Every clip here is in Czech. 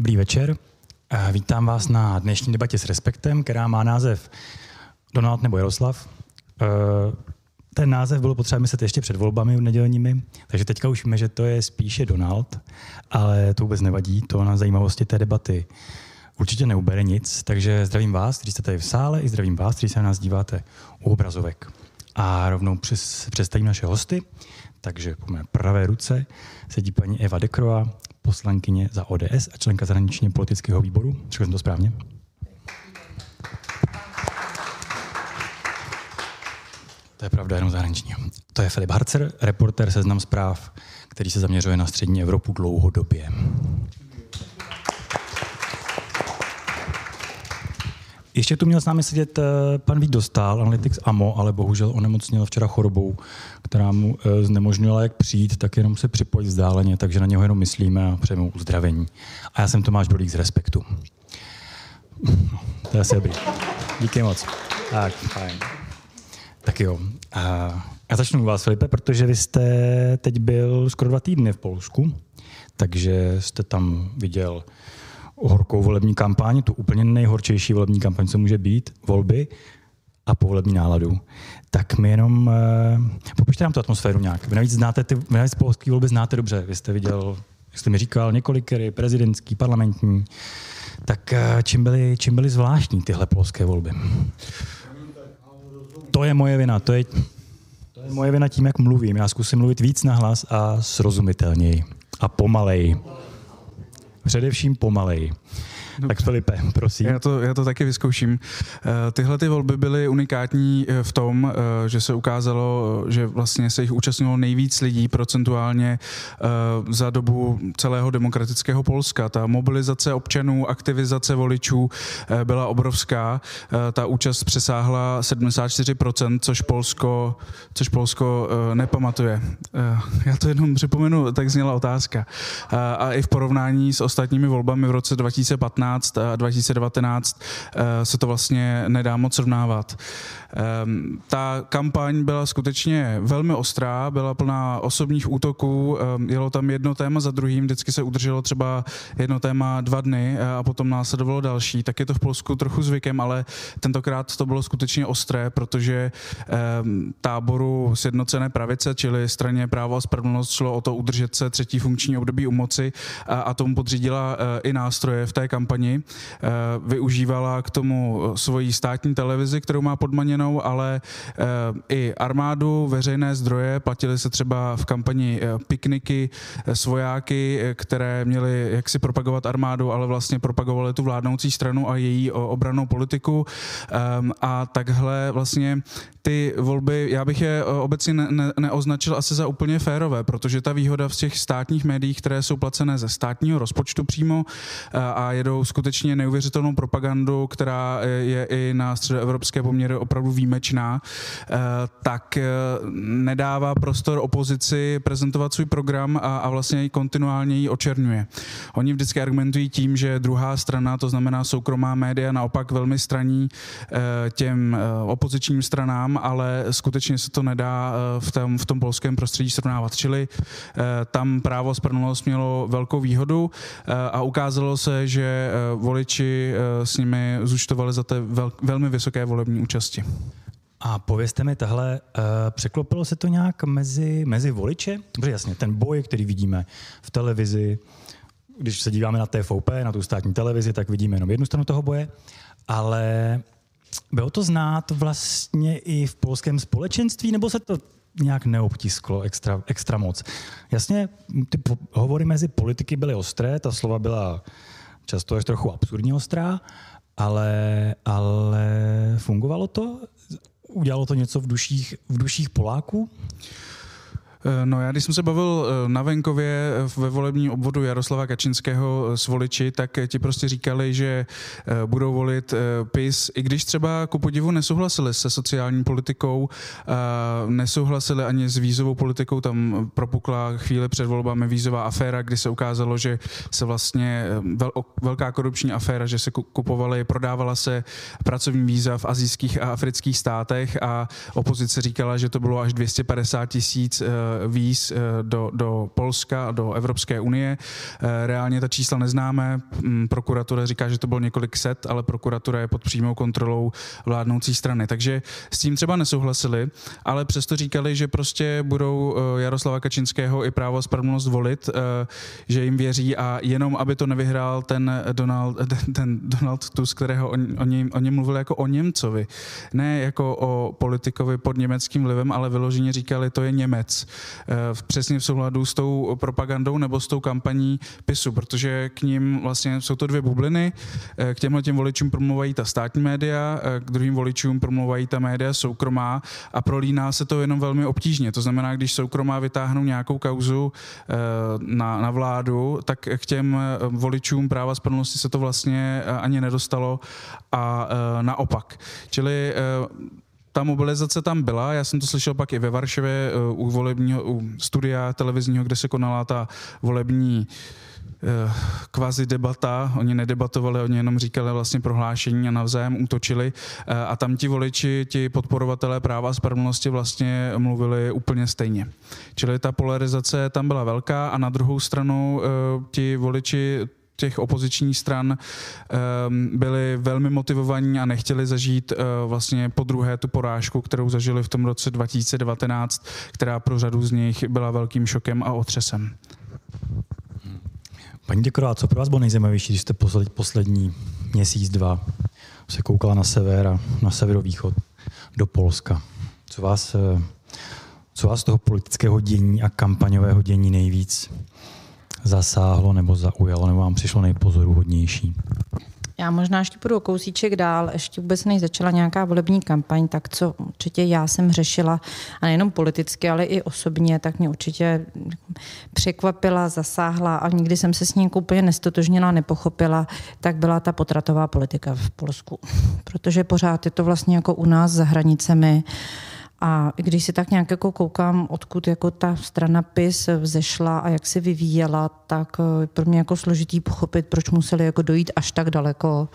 Dobrý večer. Vítám vás na dnešní debatě s Respektem, která má název Donald nebo Jaroslav. Ten název bylo potřeba myslet ještě před volbami nedělními, takže teďka už víme, že to je spíše Donald, ale to vůbec nevadí, to na zajímavosti té debaty určitě neubere nic, takže zdravím vás, kteří jste tady v sále, i zdravím vás, kteří se na nás díváte u obrazovek. A rovnou přes, představím naše hosty, takže po mé pravé ruce sedí paní Eva Dekroa, poslankyně za ODS a členka zahraničně politického výboru. Řekl jsem to správně? To je pravda, jenom zahraniční. To je Filip Harcer, reporter Seznam zpráv, který se zaměřuje na střední Evropu dlouhodobě. Ještě tu měl s námi sedět uh, pan Vít Dostal, Analytics AMO, ale bohužel onemocněl včera chorobou, která mu uh, znemožnila jak přijít, tak jenom se připojit vzdáleně, takže na něho jenom myslíme a přejeme uzdravení. A já jsem Tomáš Dolík z Respektu. to je asi dobrý. Díky moc. Tak, fajn. Tak jo. A já začnu u vás, Filipe, protože vy jste teď byl skoro dva týdny v Polsku, takže jste tam viděl horkou volební kampaň, tu úplně nejhorčejší volební kampaň, co může být, volby a povolební náladu. Tak mi jenom, uh, popište nám tu atmosféru nějak. Vy navíc znáte, ty, vy navíc polský volby znáte dobře. Vy jste viděl, jak jste mi říkal, několikrát prezidentský, parlamentní. Tak uh, čím byly, čím byly zvláštní tyhle polské volby? To je moje vina, to je, to je moje vina tím, jak mluvím. Já zkusím mluvit víc nahlas a srozumitelněji a pomaleji. Především Tak Filipe, prosím. Já to, já to taky vyzkouším. Eh, tyhle ty volby byly unikátní eh, v tom, eh, že se ukázalo, že vlastně se jich účastnilo nejvíc lidí procentuálně za dobu celého demokratického Polska. Ta mobilizace občanů, aktivizace voličů byla obrovská. Ta účast přesáhla 74%, což Polsko, což Polsko nepamatuje. Já to jenom připomenu, tak zněla otázka. A i v porovnání s ostatními volbami v roce 2015 2015 a 2019 eh, se to vlastně nedá moc srovnávat. Ehm, ta kampaň byla skutečně velmi ostrá, byla plná osobních útoků, ehm, jelo tam jedno téma za druhým, vždycky se udrželo třeba jedno téma dva dny eh, a potom následovalo další. Tak je to v Polsku trochu zvykem, ale tentokrát to bylo skutečně ostré, protože ehm, táboru sjednocené pravice, čili straně právo a spravedlnost, šlo o to udržet se třetí funkční období u moci a, a tomu podřídila eh, i nástroje v té kampani. Využívala k tomu svoji státní televizi, kterou má podmaněnou ale eh, i armádu, veřejné zdroje, platili se třeba v kampani eh, pikniky eh, svojáky, které měly jaksi propagovat armádu, ale vlastně propagovali tu vládnoucí stranu a její obranou politiku. Ehm, a takhle vlastně ty volby, já bych je obecně ne, neoznačil asi za úplně férové, protože ta výhoda v těch státních médiích, které jsou placené ze státního rozpočtu přímo a jedou skutečně neuvěřitelnou propagandu, která je i na středoevropské poměry opravdu výjimečná, eh, tak eh, nedává prostor opozici prezentovat svůj program a, a vlastně kontinuálně ji očerňuje. Oni vždycky argumentují tím, že druhá strana, to znamená soukromá média, naopak velmi straní eh, těm opozičním stranám, ale skutečně se to nedá v tom, v tom polském prostředí srovnávat. Čili tam právo spravedlnost mělo velkou výhodu a ukázalo se, že voliči s nimi zúčtovali za té vel, velmi vysoké volební účasti. A povězte mi tahle, uh, překlopilo se to nějak mezi, mezi voliče? Dobře, jasně, ten boj, který vidíme v televizi, když se díváme na TVP, na tu státní televizi, tak vidíme jenom jednu stranu toho boje, ale bylo to znát vlastně i v polském společenství, nebo se to nějak neobtisklo extra, extra moc? Jasně, ty hovory mezi politiky byly ostré, ta slova byla často až trochu absurdní ostrá, ale, ale fungovalo to? Udělalo to něco v duších, v duších Poláků? Eh, no já, když jsem se bavil eh, na venkově eh, ve volebním obvodu Jaroslava Kačinského s voliči, tak ti prostě říkali, že budou volit PIS, i když třeba ku podivu nesouhlasili se sociální politikou, nesouhlasili ani s vízovou politikou, tam propukla chvíli před volbami vízová aféra, kdy se ukázalo, že se vlastně velká korupční aféra, že se kupovaly, prodávala se pracovní víza v azijských a afrických státech a opozice říkala, že to bylo až 250 tisíc víz do, do Polska a do Evropské unie. Reálně ta čísla neznáme. Mm, prokuratura říká, že to bylo několik set, ale prokuratura je pod přímou kontrolou vládnoucí strany. Takže s tím třeba nesouhlasili, ale přesto říkali, že prostě budou Jaroslava Kačinského i právo a spravedlnost volit, že jim věří a jenom, aby to nevyhrál ten Donald, ten, Donald Tusk, kterého o, o, něm, jako o Němcovi. Ne jako o politikovi pod německým vlivem, ale vyloženě říkali, to je Němec. Eh, přesně v souladu s tou propagandou nebo s tou kampaní PISu, protože k ním vlastně jsou to dvě bubliny. Eh, k těmhle těm voličům promluvají ta státní média, eh, k druhým voličům promluvají ta média soukromá a prolíná se to jenom velmi obtížně. To znamená, když soukromá vytáhnou nějakou kauzu na, na vládu, tak k těm voličům práva spravedlnosti se to vlastně ani nedostalo a naopak. Čili ta mobilizace tam byla, já jsem to slyšel pak i ve Varšavě u volebního u studia televizního, kde se konala ta volební kvazi debata, oni nedebatovali, oni jenom říkali vlastně prohlášení a navzájem útočili. A tam ti voliči, ti podporovatelé práva a spravedlnosti vlastně mluvili úplně stejně. Čili ta polarizace tam byla velká a na druhou stranu ti voliči těch opozičních stran ehm, byli velmi motivovaní a nechtěli zažít eh, vlastně po druhé tu porážku, kterou zažili v tom roce 2019, která pro řadu z nich byla velkým šokem a otřesem. Paní Dekorová, co pro vás bylo nejzajímavější, když jste poslední měsíc, dva se koukala na sever a na severovýchod do Polska? Co vás, eh, co vás z toho politického dění a kampaňového dění nejvíc zasáhlo nebo zaujalo, nebo vám přišlo nejpozoruhodnější? Já možná ještě půjdu kousíček dál, ještě vůbec než začala nějaká volební kampaň, tak co určitě já jsem řešila, a nejenom politicky, ale i osobně, tak mě určitě překvapila, zasáhla a nikdy jsem se s ní úplně nestotožnila, nepochopila, tak byla ta potratová politika v Polsku. Protože pořád je to vlastně jako u nás za hranicemi. A když si tak nějak jako koukám, odkud jako ta strana PIS vzešla a jak se vyvíjela, tak je pro mě jako složitý pochopit, proč museli jako dojít až tak daleko.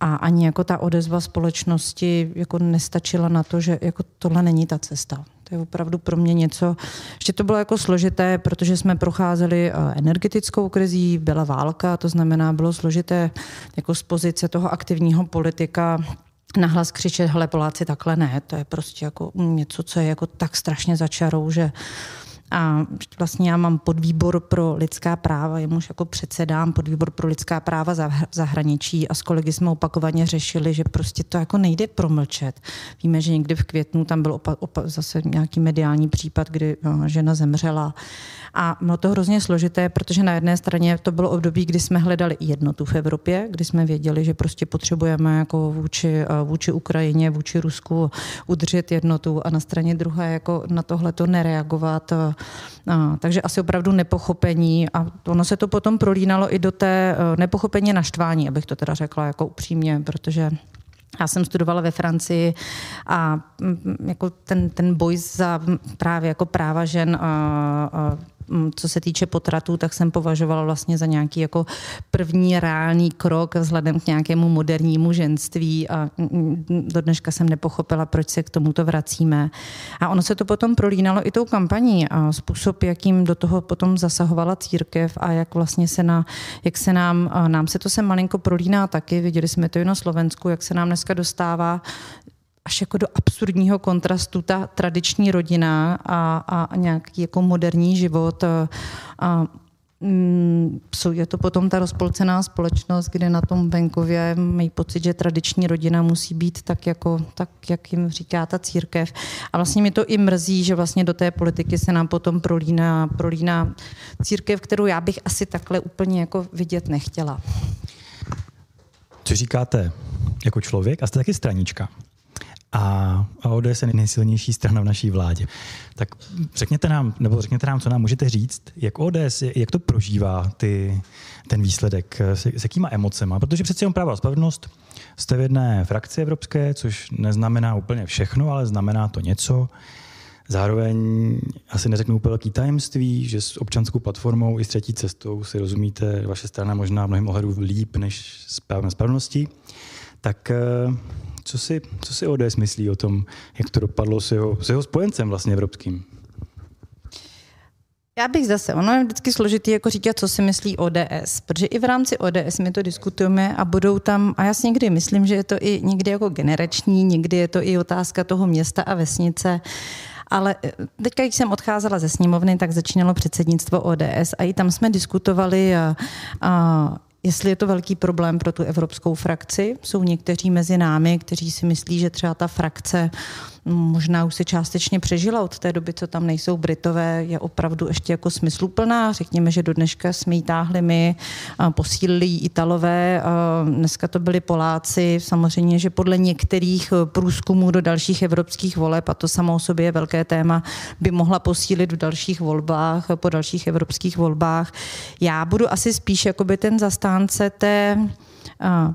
A ani jako ta odezva společnosti jako nestačila na to, že jako tohle není ta cesta. To je opravdu pro mě něco, ještě to bylo jako složité, protože jsme procházeli eh, energetickou krizí, byla válka, to znamená, bylo složité jako z pozice toho aktivního politika nahlas křičet, hele Poláci, takhle ne, to je prostě jako něco, co je jako tak strašně začarou, že a vlastně já mám podvýbor pro lidská práva, jemuž jako předsedám podvýbor pro lidská práva v zahraničí a s kolegy jsme opakovaně řešili, že prostě to jako nejde promlčet. Víme, že někdy v květnu tam byl opa- opa- zase nějaký mediální případ, kdy no, žena zemřela a bylo to hrozně složité, protože na jedné straně to bylo období, kdy jsme hledali jednotu v Evropě, kdy jsme věděli, že prostě potřebujeme jako vůči, eh, vůči Ukrajině, vůči Rusku udržet jednotu a na straně druhé jako na tohle to nereagovat. A, takže asi opravdu nepochopení a ono se to potom prolínalo i do té eh, nepochopení naštvání, abych to teda řekla jako upřímně, protože já jsem studovala ve Francii a mm, jako ten, ten boj za právě jako práva žen a, a Mm, co se týče potratů, tak jsem považovala vlastně za nějaký jako první reálný krok vzhledem k nějakému modernímu ženství a mm, mm, do dneška jsem nepochopila, proč se k tomuto vracíme. A ono se to potom prolínalo i tou kampaní a způsob, jakým do toho potom zasahovala církev a jak vlastně se, na, jak se nám, nám se to se malinko prolíná taky, viděli jsme to i na Slovensku, jak se nám dneska dostává až jako do absurdního kontrastu ta tradiční rodina a, a nějaký jako moderní život. A, a mm, je to potom ta rozpolcená společnost, kde na tom venkově mají pocit, že tradiční rodina musí být tak, jako, tak jak jim říká ta církev. A vlastně mi to i mrzí, že vlastně do té politiky se nám potom prolíná, prolíná církev, kterou já bych asi takhle úplně jako vidět nechtěla. Co říkáte jako člověk a jste taky stranička? A, a ODS je nejsilnější strana v naší vládě. Tak řekněte nám, nebo řekněte nám, co nám můžete říct, jak ODS, jak to prožívá ty, ten výsledek, s, s jakýma emocema, protože přece jenom práva a spravedlnost jste v jedné frakci evropské, což neznamená úplně všechno, ale znamená to něco. Zároveň asi neřeknu úplně velký tajemství, že s občanskou platformou i s třetí cestou si rozumíte, vaše strana možná v mnohem ohledu líp než s právem spravedlnosti. Tak eh, co si, co si ODS myslí o tom, jak to dopadlo s jeho, s jeho spojencem vlastně evropským? Já bych zase, ono je vždycky složitý jako říkat, co si myslí ODS, protože i v rámci ODS my to diskutujeme a budou tam, a já si někdy myslím, že je to i někdy jako generační, někdy je to i otázka toho města a vesnice, ale eh, teďka, když jsem odcházela ze sněmovny, tak začínalo předsednictvo ODS a i tam jsme diskutovali a, a jestli je to velký problém pro tu evropskou frakci. Jsou někteří mezi námi, kteří si myslí, že třeba ta frakce možná už se částečně přežila od té doby, co tam nejsou Britové, je opravdu ještě jako smysluplná. Řekněme, že do dneška jsme ji táhli my, posílili ji Italové, dneska to byli Poláci. Samozřejmě, že podle některých průzkumů do dalších evropských voleb, a to samo o sobě je velké téma, by mohla posílit v dalších volbách, po dalších evropských volbách. Já budu asi spíš jakoby ten zastánce té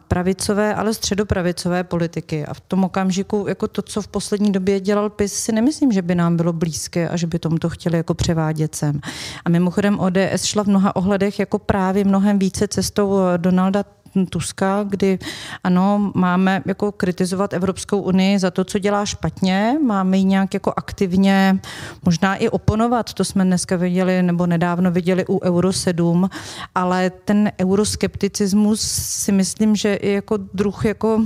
pravicové, ale středopravicové politiky. A v tom okamžiku, jako to, co v poslední době dělal PIS, si nemyslím, že by nám bylo blízké a že by tomu to chtěli jako převádět sem. A mimochodem ODS šla v mnoha ohledech jako právě mnohem více cestou Donalda Tuska, kdy ano, máme jako kritizovat Evropskou unii za to, co dělá špatně, máme ji nějak jako aktivně možná i oponovat, to jsme dneska viděli nebo nedávno viděli u Euro 7, ale ten euroskepticismus si myslím, že je jako druh jako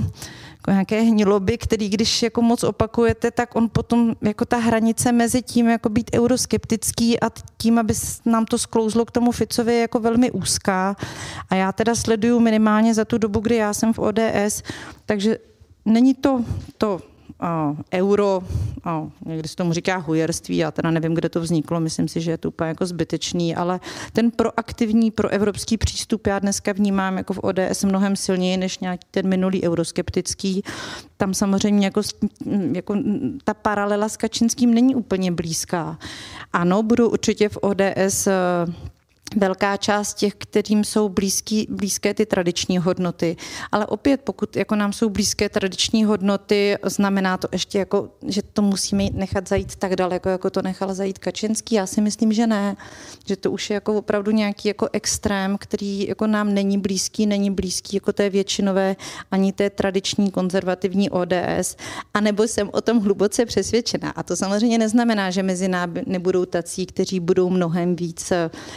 jako nějaké hniloby, který když jako moc opakujete, tak on potom jako ta hranice mezi tím jako být euroskeptický a tím, aby nám to sklouzlo k tomu Ficovi je jako velmi úzká. A já teda sleduju minimálně za tu dobu, kdy já jsem v ODS, takže není to to euro, někdy se tomu říká hujerství, já teda nevím, kde to vzniklo, myslím si, že je to úplně jako zbytečný, ale ten proaktivní, proevropský přístup já dneska vnímám jako v ODS mnohem silněji než nějaký ten minulý euroskeptický. Tam samozřejmě jako, jako ta paralela s Kačinským není úplně blízká. Ano, budou určitě v ODS velká část těch, kterým jsou blízký, blízké ty tradiční hodnoty. Ale opět, pokud jako nám jsou blízké tradiční hodnoty, znamená to ještě, jako, že to musíme nechat zajít tak daleko, jako to nechal zajít Kačenský. Já si myslím, že ne. Že to už je jako opravdu nějaký jako extrém, který jako nám není blízký, není blízký jako té většinové ani té tradiční konzervativní ODS. A nebo jsem o tom hluboce přesvědčená. A to samozřejmě neznamená, že mezi námi nebudou tací, kteří budou mnohem víc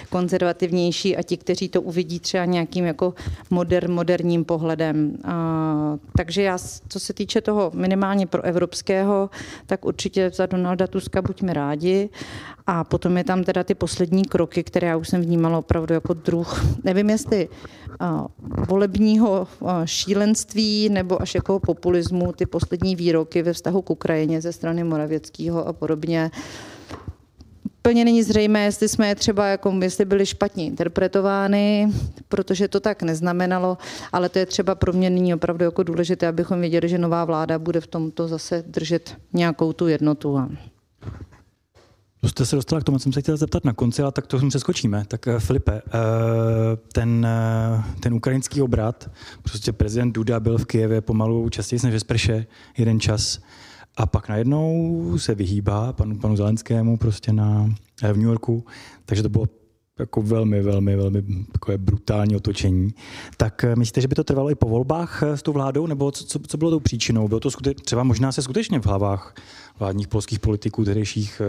konzervativní konzervativnější a ti, kteří to uvidí třeba nějakým jako moder, moderním pohledem. A, takže já, co se týče toho minimálně pro evropského, tak určitě za Donalda Tuska buďme rádi. A potom je tam teda ty poslední kroky, které já už jsem vnímala opravdu jako druh, nevím jestli a, volebního a, šílenství nebo až jako populismu, ty poslední výroky ve vztahu k Ukrajině ze strany Moravěckého a podobně úplně není zřejmé, jestli jsme je třeba, jako, jestli byly špatně interpretovány, protože to tak neznamenalo, ale to je třeba pro mě nyní opravdu jako důležité, abychom věděli, že nová vláda bude v tomto zase držet nějakou tu jednotu. To jste se dostala k tomu, co jsem se chtěl zeptat na konci, ale tak to jsme přeskočíme. Tak eh, Filipe, eh, ten, eh, ten ukrajinský obrat, prostě prezident Duda byl v Kijevě pomalu častěji než ve jeden čas. A pak najednou se vyhýbá panu, panu Zelenskému prostě na, eh, v New Yorku, takže to bylo jako velmi, velmi, velmi takové brutální otočení. Tak eh, myslíte, že by to trvalo i po volbách eh, s tou vládou, nebo co, co, bylo tou příčinou? Bylo to skute- třeba možná se skutečně v hlavách vládních polských politiků tehdejších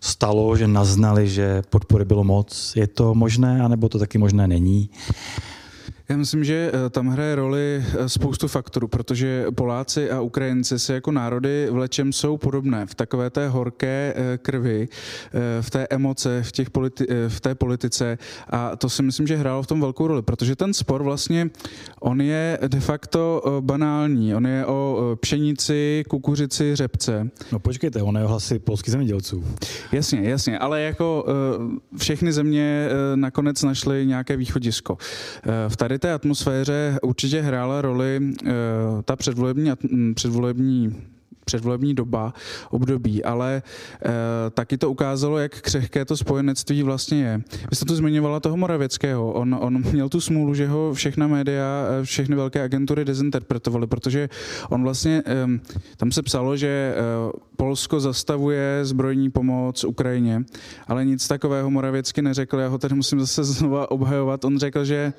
stalo, že naznali, že podpory bylo moc. Je to možné, anebo to taky možné není? Já myslím, že eh, tam hraje roli eh, spoustu faktorů, protože Poláci a Ukrajinci se jako národy v lečem jsou podobné. V takové té horké eh, krvi, v té emoce, v, těch politi- v té politice a to si myslím, že hrálo v tom velkou roli, protože ten spor vlastně, on je de facto banální. On je o pšenici, kukuřici, řepce. No počkejte, on je o hlasy polských zemědělců. Jasně, jasně, ale jako všechny země nakonec našly nějaké východisko. V tady té atmosféře určitě hrála roli uh, ta předvolební, předvolební předvolební doba, období, ale e, taky to ukázalo, jak křehké to spojenectví vlastně je. Vy jste tu zmiňovala toho Moravěckého. On, on měl tu smůlu, že ho všechna média, eh, všechny velké agentury dezinterpretovaly, protože on vlastně, e, tam se psalo, že e, Polsko zastavuje zbrojní pomoc Ukrajině, ale nic takového Moravěcky neřekl. Já ho tady musím zase znova obhajovat. On řekl, že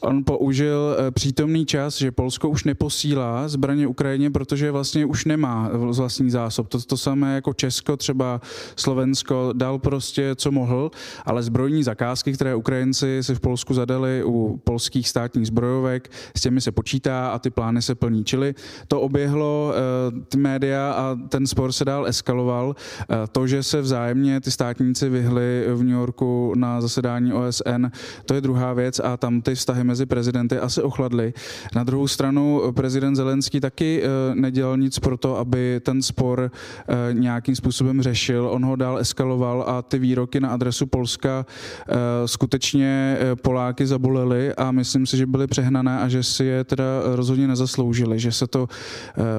on použil eh, přítomný čas, že Polsko už neposílá zbraně Ukrajině, protože vlastně už nemá vlastní zásob. To, to samé jako Česko, třeba Slovensko, dal prostě, co mohl, ale zbrojní zakázky, které Ukrajinci si v Polsku zadali u polských státních zbrojovek, s těmi se počítá a ty plány se plní. Čili to oběhlo uh, ty média a ten spor se dál eskaloval. Uh, to, že se vzájemně ty státníci vyhli v New Yorku na zasedání OSN, to je druhá věc a tam ty vztahy mezi prezidenty asi ochladly. Na druhou stranu prezident Zelenský taky uh, nedělal nic pro to, aby ten spor uh, nějakým způsobem řešil. On ho dál eskaloval a ty výroky na adresu Polska uh, skutečně Poláky zabolely a myslím si, že byly přehnané a že si je teda rozhodně nezasloužili, že se to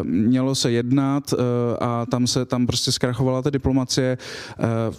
mělo se jednat a tam se tam prostě zkrachovala ta diplomacie,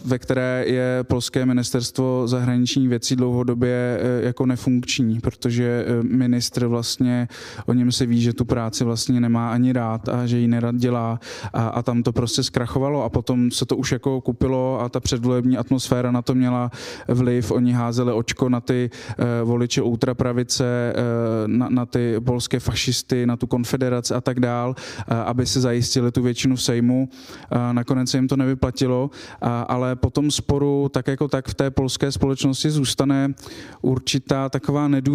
ve které je polské ministerstvo zahraničních věcí dlouhodobě jako nefunkční, protože ministr vlastně o něm se ví, že tu práci vlastně nemá ani rád a že ji nerad dělá a, a tam to prostě zkrachovalo a potom se to už jako kupilo a ta předvolební atmosféra na to měla vliv. Oni házeli očko na ty uh, voliče ultrapravice, uh, na, na ty polské fašisty, na tu konfederaci a tak dál, uh, aby se zajistili tu většinu v Sejmu. Uh, nakonec se jim to nevyplatilo, uh, ale po tom sporu tak jako tak v té polské společnosti zůstane určitá taková nedůvěra,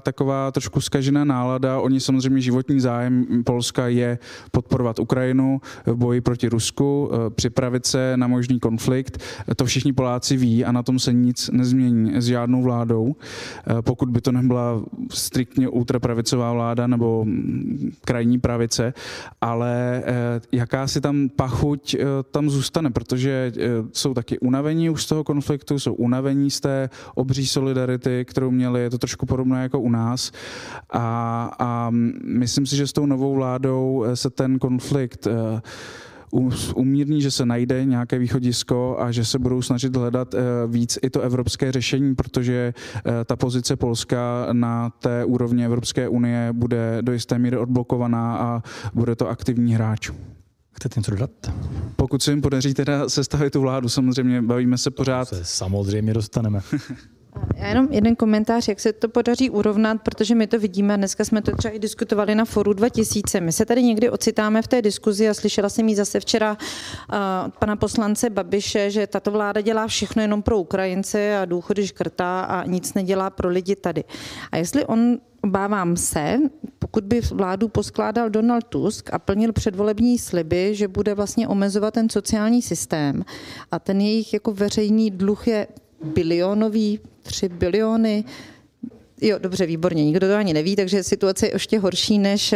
taková trošku zkažená nálada. Oni samozřejmě životní zájem Polska je podporovat Ukrajinu v boji proti Rusku, eh, připravit se na možný konflikt. To všichni Poláci ví a na tom se nic nezmění s žádnou vládou. Eh, pokud by to nebyla striktně ultrapravicová vláda nebo krajní pravice, ale eh, jaká si tam pachuť tam zůstane, protože jsou taky unavení už z toho konfliktu, jsou unavení z té obří solidarity, kterou měli, je to trošku podobné jako u nás. A, a myslím si, že s tou novou vládou se ten konflikt umírní, že se najde nějaké východisko a že se budou snažit hledat eh, víc i to evropské řešení, protože eh, ta pozice Polska na té úrovni Evropské unie bude do jisté míry odblokovaná a bude to aktivní hráč. Chcete něco dodat? Pokud se jim podaří teda sestavit tu vládu, samozřejmě bavíme se pořád. Se samozřejmě dostaneme. Já jenom jeden komentář, jak se to podaří urovnat, protože my to vidíme, dneska jsme to třeba i diskutovali na foru 2000. My se tady někdy ocitáme v té diskuzi a slyšela jsem ji zase včera uh, od pana poslance Babiše, že tato vláda dělá všechno jenom pro Ukrajince a důchody škrtá a nic nedělá pro lidi tady. A jestli on Obávám se, pokud by vládu poskládal Donald Tusk a plnil předvolební sliby, že bude vlastně omezovat ten sociální systém a ten jejich jako veřejný dluh je bilionový, 3 biliony, Jo, dobře, výborně, nikdo to ani neví, takže situace je ještě horší, než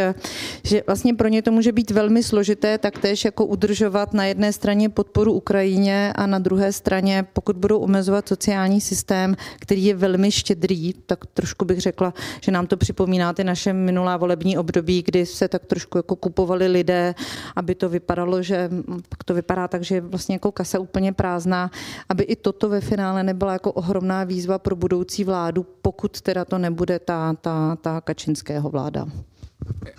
že vlastně pro ně to může být velmi složité, taktéž jako udržovat na jedné straně podporu Ukrajině a na druhé straně, pokud budou omezovat sociální systém, který je velmi štědrý, tak trošku bych řekla, že nám to připomíná ty naše minulá volební období, kdy se tak trošku jako kupovali lidé, aby to vypadalo, že pak to vypadá tak, že je vlastně jako kasa úplně prázdná, aby i toto ve finále nebyla jako ohromná výzva pro budoucí vládu, pokud teda to nebude ta, ta, ta kačinského vláda.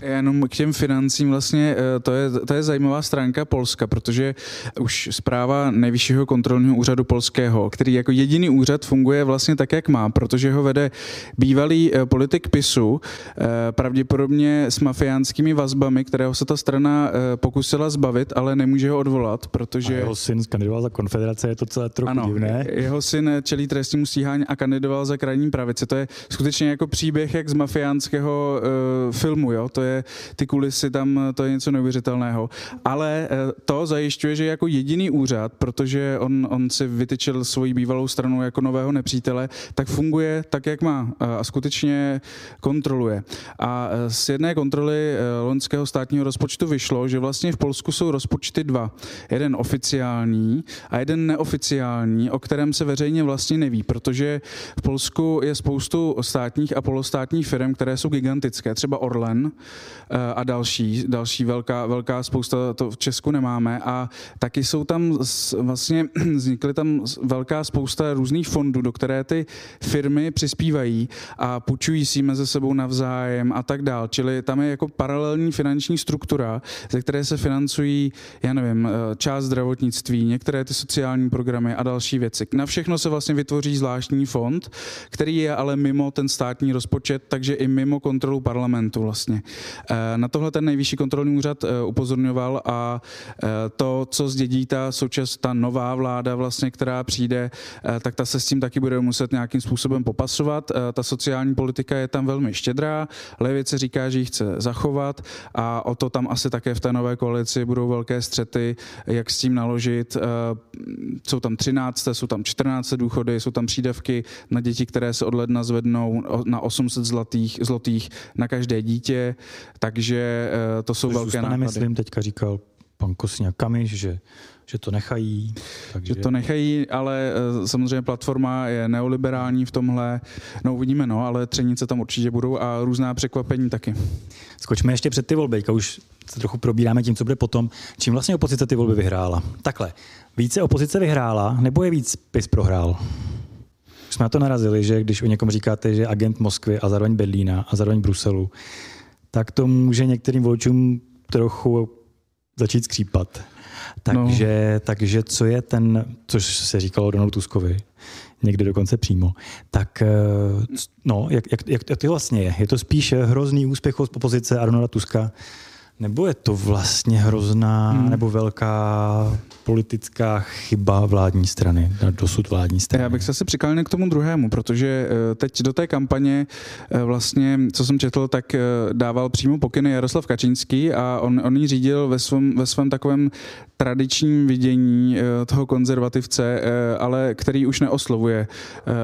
Jenom k těm financím vlastně, eh, to je, to je zajímavá stránka Polska, protože už zpráva nejvyššího kontrolního úřadu polského, který jako jediný úřad funguje vlastně tak, jak má, protože ho vede bývalý eh, politik PISu, eh, pravděpodobně s mafiánskými vazbami, kterého se ta strana pokusila zbavit, ale nemůže ho odvolat, protože... A jeho syn kandidoval za konfederace, je to celé trochu ano, divné. jeho syn čelí trestnímu stíhání a kandidoval za krajní pravici. To je skutečně jako příběh jak z mafiánského uh, filmu, jo? To je ty kulisy tam, to je něco neuvěřitelného. Ale eh, to zajišťuje, že jako jediný úřad, protože on, on si vytyčil svoji bývalou stranu jako nového nepřítele, tak funguje tak, jak má a skutečně kontroluje. A eh, z jedné kontroly eh, loňského státního rozpočtu vyšlo, že vlastně v Polsku jsou rozpočty dva. Jeden oficiální a jeden neoficiální, o kterém se veřejně vlastně neví, protože v Polsku je spoustu státních a polostátních firm, které jsou gigantické, třeba Orlen, a další, další velká, velká spousta, to v Česku nemáme a taky jsou tam vlastně, vznikly tam velká spousta různých fondů, do které ty firmy přispívají a půjčují si mezi sebou navzájem a tak dál. Čili tam je jako paralelní finanční struktura, ze které se financují, já nevím, část zdravotnictví, některé ty sociální programy a další věci. Na všechno se vlastně vytvoří zvláštní fond, který je ale mimo ten státní rozpočet, takže i mimo kontrolu parlamentu vlastně. Eh, na tohle ten nejvyšší kontrolní úřad eh, upozorňoval a eh, to, co zdědí ta součas, ta nová vláda vlastně, která přijde, tak ta se s tím taky bude muset nějakým způsobem popasovat. Ta sociální politika je tam velmi štědrá, levice říká, že ji chce zachovat a o to tam asi také v té nové koalici budou velké střety, jak s tím naložit. Jsou tam 13, jsou tam 14 důchody, jsou tam přídavky na děti, které se od ledna zvednou na 800 zlatých, zlotých na každé dítě, takže eh, to jsou Což velké náklady. myslím, teďka říkal pan Kosňák Kamiš, že že to nechají. Takže... Že to nechají, ale eh, samozřejmě platforma je neoliberální v tomhle. No uvidíme, no, ale třenice tam určitě budou a různá překvapení taky. Skočme ještě před ty volby, už se trochu probíráme tím, co bude potom. Čím vlastně opozice ty volby vyhrála? Takhle, více opozice vyhrála, nebo je víc PIS prohrál? Už jsme na to narazili, že když o někom říkáte, že je agent Moskvy a zároveň Berlína a zároveň Bruselu, tak to může některým voličům trochu začít skřípat. Takže, no. takže co je ten, což se říkalo Donald Tuskovi, někdy dokonce přímo, tak eh, no, jak, jak, jak, to vlastně je? Je to spíš hrozný úspěch opozice Arnolda Tuska, nebo je to vlastně hrozná hmm. nebo velká politická chyba vládní strany, dosud vládní strany? Já bych se asi přiklánil k tomu druhému, protože eh, teď do té kampaně eh, vlastně, co jsem četl, tak eh, dával přímo pokyny Jaroslav Kačínský a on, on ji řídil ve svém, ve svém takovém tradičním vidění toho konzervativce, ale který už neoslovuje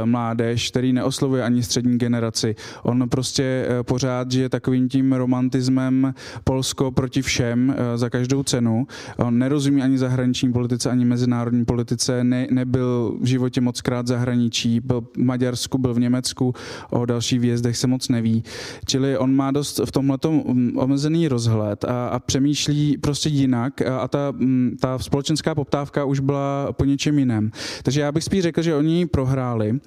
mládež, který neoslovuje ani střední generaci. On prostě pořád žije takovým tím romantismem Polsko proti všem za každou cenu. On nerozumí ani zahraničním politice, ani mezinárodní politice, ne, nebyl v životě moc krát zahraničí, byl v Maďarsku, byl v Německu, o dalších výjezdech se moc neví. Čili on má dost v tomhle omezený rozhled a, a přemýšlí prostě jinak a, a ta, ta společenská poptávka už byla po něčem jiném. Takže já bych spíš řekl, že oni prohráli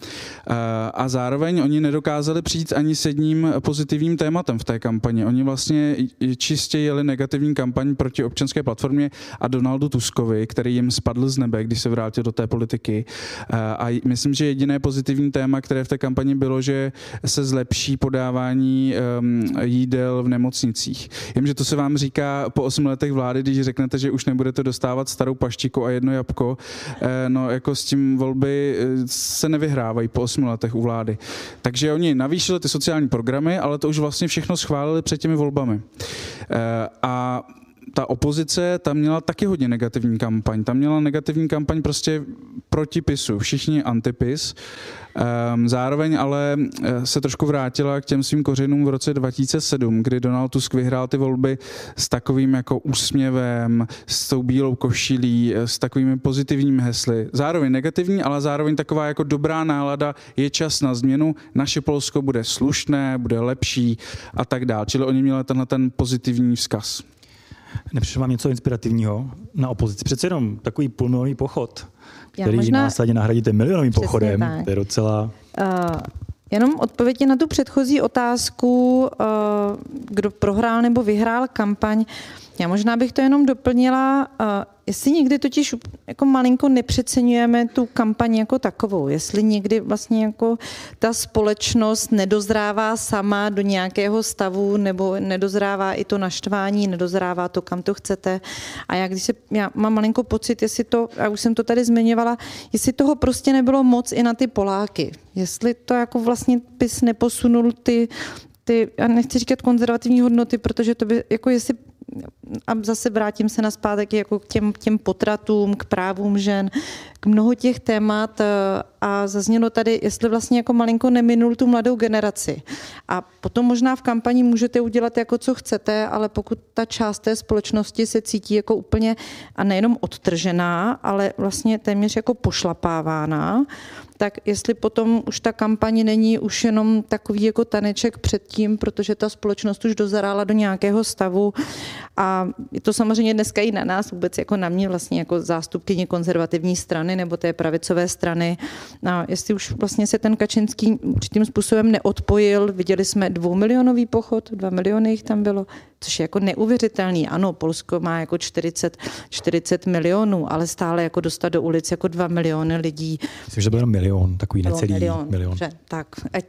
a, a zároveň oni nedokázali přijít ani s jedním pozitivním tématem v té kampani. Oni vlastně čistě jeli negativní kampaň proti občanské platformě a Donaldu Tuskovi, který jim spadl z nebe, když se vrátil do té politiky. Eh, a myslím, že jediné pozitivní téma, které v té kampani bylo, že se zlepší podávání ehm, jídel v nemocnicích. Vím, že to se vám říká po osmi letech vlády, když řeknete, že už nebudete dostávat starou paštiku a jedno jabko. Eh, no, jako s tím volby eh, se nevyhrávají po osmi letech u vlády. Takže oni navýšili ty sociální programy, ale to už vlastně všechno schválili před těmi volbami. A ta opozice tam měla taky hodně negativní kampaň. Tam měla negativní kampaň prostě proti PISu, všichni antipis. Ehm, zároveň ale eh, se trošku vrátila k těm svým kořenům v roce 2007, kdy Donald Tusk vyhrál ty volby s takovým jako úsměvem, s tou bílou košilí, eh, s takovými pozitivními hesly. Zároveň negativní, ale zároveň taková jako dobrá nálada, je čas na změnu, naše Polsko bude slušné, bude lepší a tak dále. Čili oni měli tenhle ten pozitivní vzkaz. Nepřišlo vám něco inspirativního na opozici? Přece jenom takový půlmilový pochod, který možná... následně nahradíte milionovým Přesně pochodem. Tak. To je docela... Uh... Jenom odpovědi na tu předchozí otázku, uh, kdo prohrál nebo vyhrál kampaň. Já možná bych to jenom doplnila. Jestli někdy totiž jako malinko nepřeceňujeme tu kampaň jako takovou, jestli někdy vlastně jako ta společnost nedozrává sama do nějakého stavu nebo nedozrává i to naštvání, nedozrává to, kam to chcete. A já když se, já mám malinko pocit, jestli to, a už jsem to tady zmiňovala, jestli toho prostě nebylo moc i na ty Poláky. Jestli to jako vlastně pis neposunul ty, ty, já nechci říkat konzervativní hodnoty, protože to by, jako jestli a zase vrátím se na zpátek jako k těm, těm potratům, k právům žen, k mnoho těch témat eh, a zaznělo tady, jestli vlastně jako malinko neminul tu mladou generaci. A potom možná v kampani můžete udělat jako co chcete, ale pokud ta část té společnosti se cítí jako úplně a nejenom odtržená, ale vlastně téměř jako pošlapávána, tak jestli potom už ta kampaně není už jenom takový jako taneček předtím, protože ta společnost už dozarála do nějakého stavu a je to samozřejmě dneska i na nás vůbec jako na mě vlastně jako zástupkyně konzervativní strany nebo té pravicové strany. A jestli už vlastně se ten Kačinský určitým způsobem neodpojil, viděli jsme dvoumilionový pochod, dva miliony jich tam bylo, což je jako neuvěřitelný. Ano, Polsko má jako 40, 40 milionů, ale stále jako dostat do ulic jako dva miliony lidí. Myslím, že to byl milion, takový necelý milion. milion. Že, tak, ať,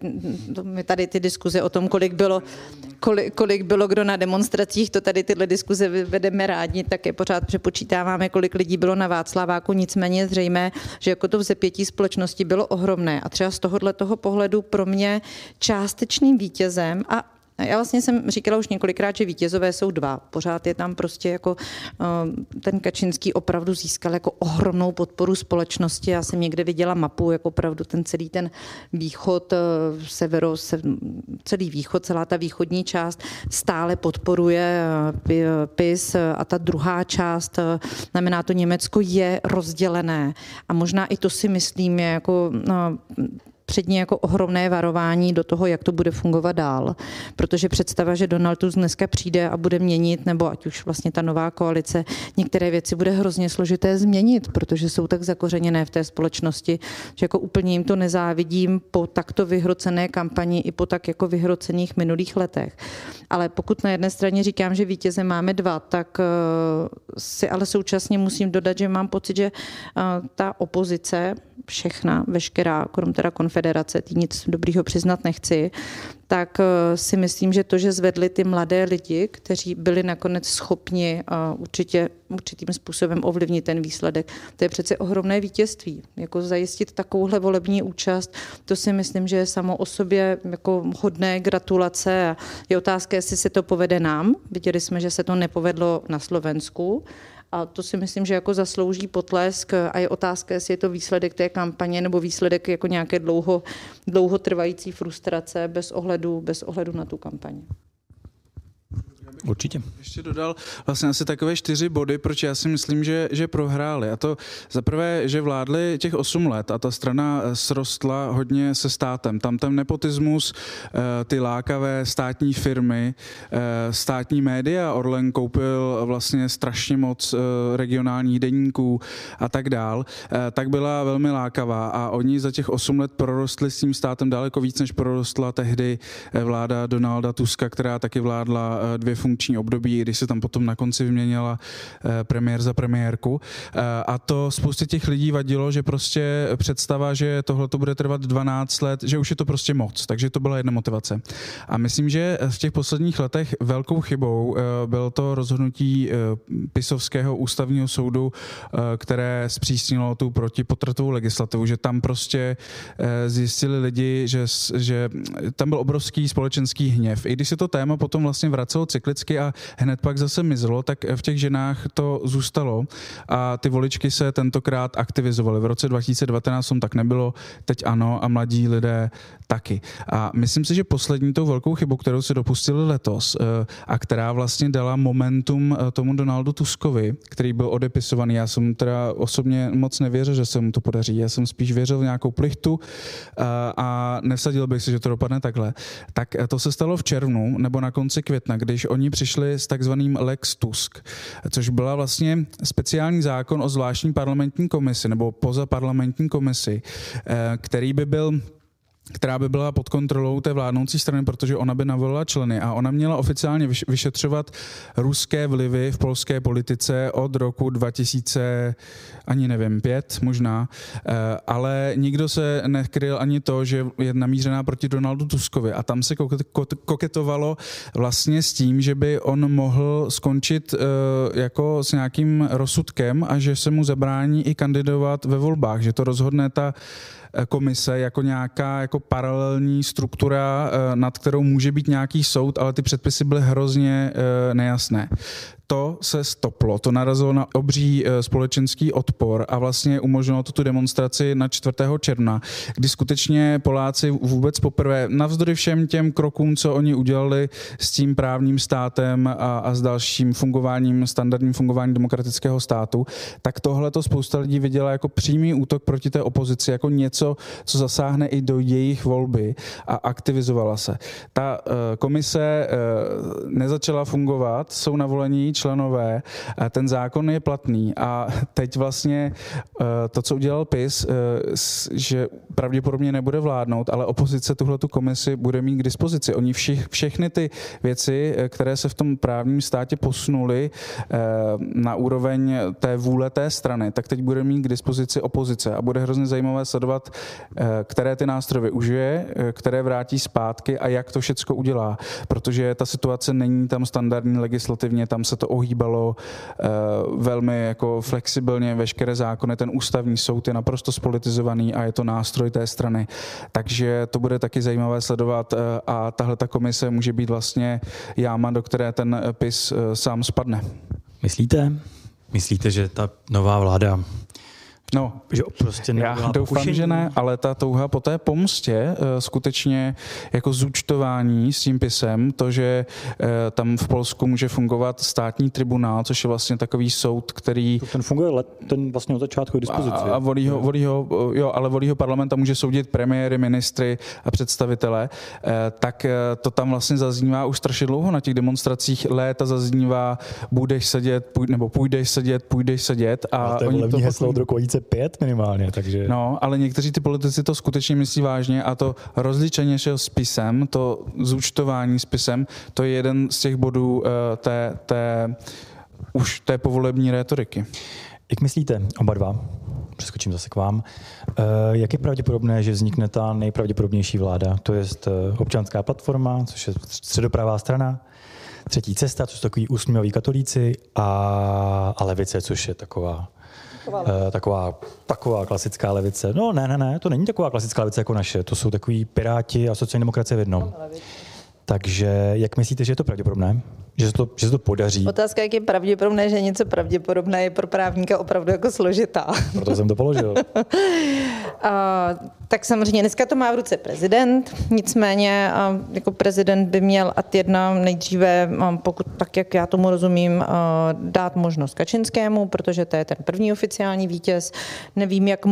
my tady ty diskuze o tom, kolik bylo, kolik, kolik bylo kdo na demonstracích, to tady tyhle diskuze vedeme rádi, tak je pořád přepočítáváme, kolik lidí bylo na Václaváku, nicméně je zřejmé, že jako to vzepětí společnosti bylo ohromné a třeba z tohohle toho pohledu pro mě částečným vítězem a já vlastně jsem říkala už několikrát, že vítězové jsou dva. Pořád je tam prostě jako eh, ten Kačinský opravdu získal jako ohromnou podporu společnosti. Já jsem někde viděla mapu, jako opravdu ten celý ten východ, eh, severo, celý východ, celá ta východní část stále podporuje eh, PIS a ta druhá část, znamená to Německo, je rozdělené. A možná i to si myslím je jako předně jako ohromné varování do toho, jak to bude fungovat dál. Protože představa, že Donald Tusk dneska přijde a bude měnit, nebo ať už vlastně ta nová koalice, některé věci bude hrozně složité změnit, protože jsou tak zakořeněné v té společnosti, že jako úplně jim to nezávidím po takto vyhrocené kampani i po tak jako vyhrocených minulých letech. Ale pokud na jedné straně říkám, že vítěze máme dva, tak eh, si ale současně musím dodat, že mám pocit, že eh, ta opozice, všechna, veškerá, krom teda konfederace, tý nic dobrýho přiznat nechci, tak eh, si myslím, že to, že zvedli ty mladé lidi, kteří byli nakonec schopni určitě určitým způsobem ovlivnit ten výsledek, to je přece ohromné vítězství. Jako zajistit takovouhle volební účast, to si myslím, že je samo o sobě jako hodné gratulace je otázka, jestli se to povede nám. Viděli jsme, že se to nepovedlo na Slovensku, a to si myslím, že jako zaslouží potlesk a je otázka, jestli je to výsledek té kampaně nebo výsledek jako nějaké dlouho, dlouhotrvající frustrace bez ohledu, bez ohledu na tu kampaně. Určitě. Ještě dodal vlastně asi takové čtyři body, proč já si myslím, že, že prohráli. A to za prvé, že vládli těch osm let a ta strana srostla hodně se státem. Tam ten nepotismus, eh, ty lákavé státní firmy, eh, státní média, Orlen koupil vlastně strašně moc eh, regionálních denníků a tak dál, tak byla velmi lákavá a oni za těch osm let prorostli s tím státem daleko víc, než prorostla tehdy vláda Donalda Tuska, která taky vládla dvě funkční období, když se tam potom na konci vyměnila eh, premiér za premiérku. Eh, a to spoustě těch lidí vadilo, že prostě představa, že tohle to bude trvat 12 let, že už je to prostě moc. Takže to byla jedna motivace. A myslím, že v těch posledních letech velkou chybou eh, bylo to rozhodnutí Pisovského ústavního soudu, které zpřísnilo tu protipotratovou legislativu, že tam prostě zjistili lidi, že, že tam byl obrovský společenský hněv. I když se to téma potom vlastně vracelo cyklicky, vždycky a hned pak zase mizelo, tak v těch ženách to zůstalo a ty voličky se tentokrát aktivizovaly. V roce 2019 tom tak nebylo, teď ano a mladí lidé taky. A myslím si, že poslední tou velkou chybu, kterou se dopustili letos eh, a která vlastně dala momentum eh, tomu Donaldu Tuskovi, který byl odepisovaný, já jsem teda osobně moc nevěřil, že se mu to podaří. Já jsem spíš věřil v nějakou plichtu eh, a nevsadil bych si, že to dopadne takhle. Tak to se stalo v červnu nebo na konci května, když oni oni přišli s takzvaným Lex Tusk, což byla vlastně speciální zákon o zvláštní parlamentní komisi nebo poza parlamentní komisi, eh, který by byl která by byla pod kontrolou té vládnoucí strany, protože ona by navolila členy a ona měla oficiálně vyšetřovat ruské vlivy v polské politice od roku 2000, ani nevím, pět možná, eh, ale nikdo se nekryl ani to, že je namířená proti Donaldu Tuskovi. A tam se koketovalo vlastně s tím, že by on mohl skončit eh, jako s nějakým rozsudkem a že se mu zabrání i kandidovat ve volbách, že to rozhodne ta komise jako nějaká jako paralelní struktura, eh, nad kterou může být nějaký soud, ale ty předpisy byly hrozně eh, nejasné to se stoplo, to narazilo na obří eh, společenský odpor a vlastně umožnilo to tu demonstraci na 4. června, kdy skutečně Poláci vůbec poprvé, navzdory všem těm krokům, co oni udělali s tím právním státem a, a s dalším fungováním, standardním fungováním demokratického státu, tak tohle to spousta lidí viděla jako přímý útok proti té opozici, jako něco, něco, co zasáhne i do jejich volby a aktivizovala se. Ta uh, komise uh, nezačala fungovat, jsou navolení členové, ten zákon je platný a teď vlastně uh, to, co udělal PIS, že pravděpodobně nebude vládnout, ale opozice tuhle tu komisi bude mít k dispozici. Oni všich, všechny ty věci, které se v tom právním státě posunuly na úroveň té vůle té strany, tak teď bude mít k dispozici opozice a bude hrozně zajímavé sledovat, eh, které ty nástroje využije, eh, které vrátí zpátky a jak to všechno udělá, protože ta situace není tam standardní legislativně, tam se to ohýbalo eh, velmi jako flexibilně, veškeré zákony, ten ústavní soud je naprosto spolitizovaný a je to nástroj té strany. Takže to bude taky zajímavé sledovat a tahle ta komise může být vlastně jáma, do které ten PIS sám spadne. Myslíte? Myslíte, že ta nová vláda No, že prostě já doufám, pokušení. že ne, ale ta touha po té pomstě uh, skutečně jako zúčtování s tím pisem, to, že uh, tam v Polsku může fungovat státní tribunál, což je vlastně takový soud, který... Ten funguje let, ten vlastně od začátku dispozici. A, a volí ho, volí ho, jo, ale volí ho parlamenta může soudit premiéry, ministry a představitele, uh, tak uh, to tam vlastně zaznívá už strašně dlouho na těch demonstracích. Léta zaznívá, budeš sedět, půj, nebo půjdeš sedět, půjdeš sedět. A, a to je oni to heslo od roku 2005 minimálně, takže... No, ale někteří ty politici to skutečně myslí vážně a to rozličení s pisem, to zúčtování s pisem, to je jeden z těch bodů uh, té, té, už té povolební rétoriky. Jak myslíte, oba dva, přeskočím zase k vám, uh, jak je pravděpodobné, že vznikne ta nejpravděpodobnější vláda, to je uh, občanská platforma, což je středopravá strana, třetí cesta, což jsou takový úsměvaví katolíci a, a levice, což je taková Uh, taková, taková klasická levice. No ne, ne, ne, to není taková klasická levice jako naše. To jsou takový piráti a sociální demokracie v jednom. Takže jak myslíte, že je to pravděpodobné? Že se to, že se to podaří? Otázka, jak je pravděpodobné, že něco pravděpodobné je pro právníka opravdu jako složitá. Proto jsem to položil. a, tak samozřejmě dneska to má v ruce prezident, nicméně a, jako prezident by měl ad jedna nejdříve, a, pokud tak, jak já tomu rozumím, a, dát možnost Kačinskému, protože to je ten první oficiální vítěz. Nevím, jak,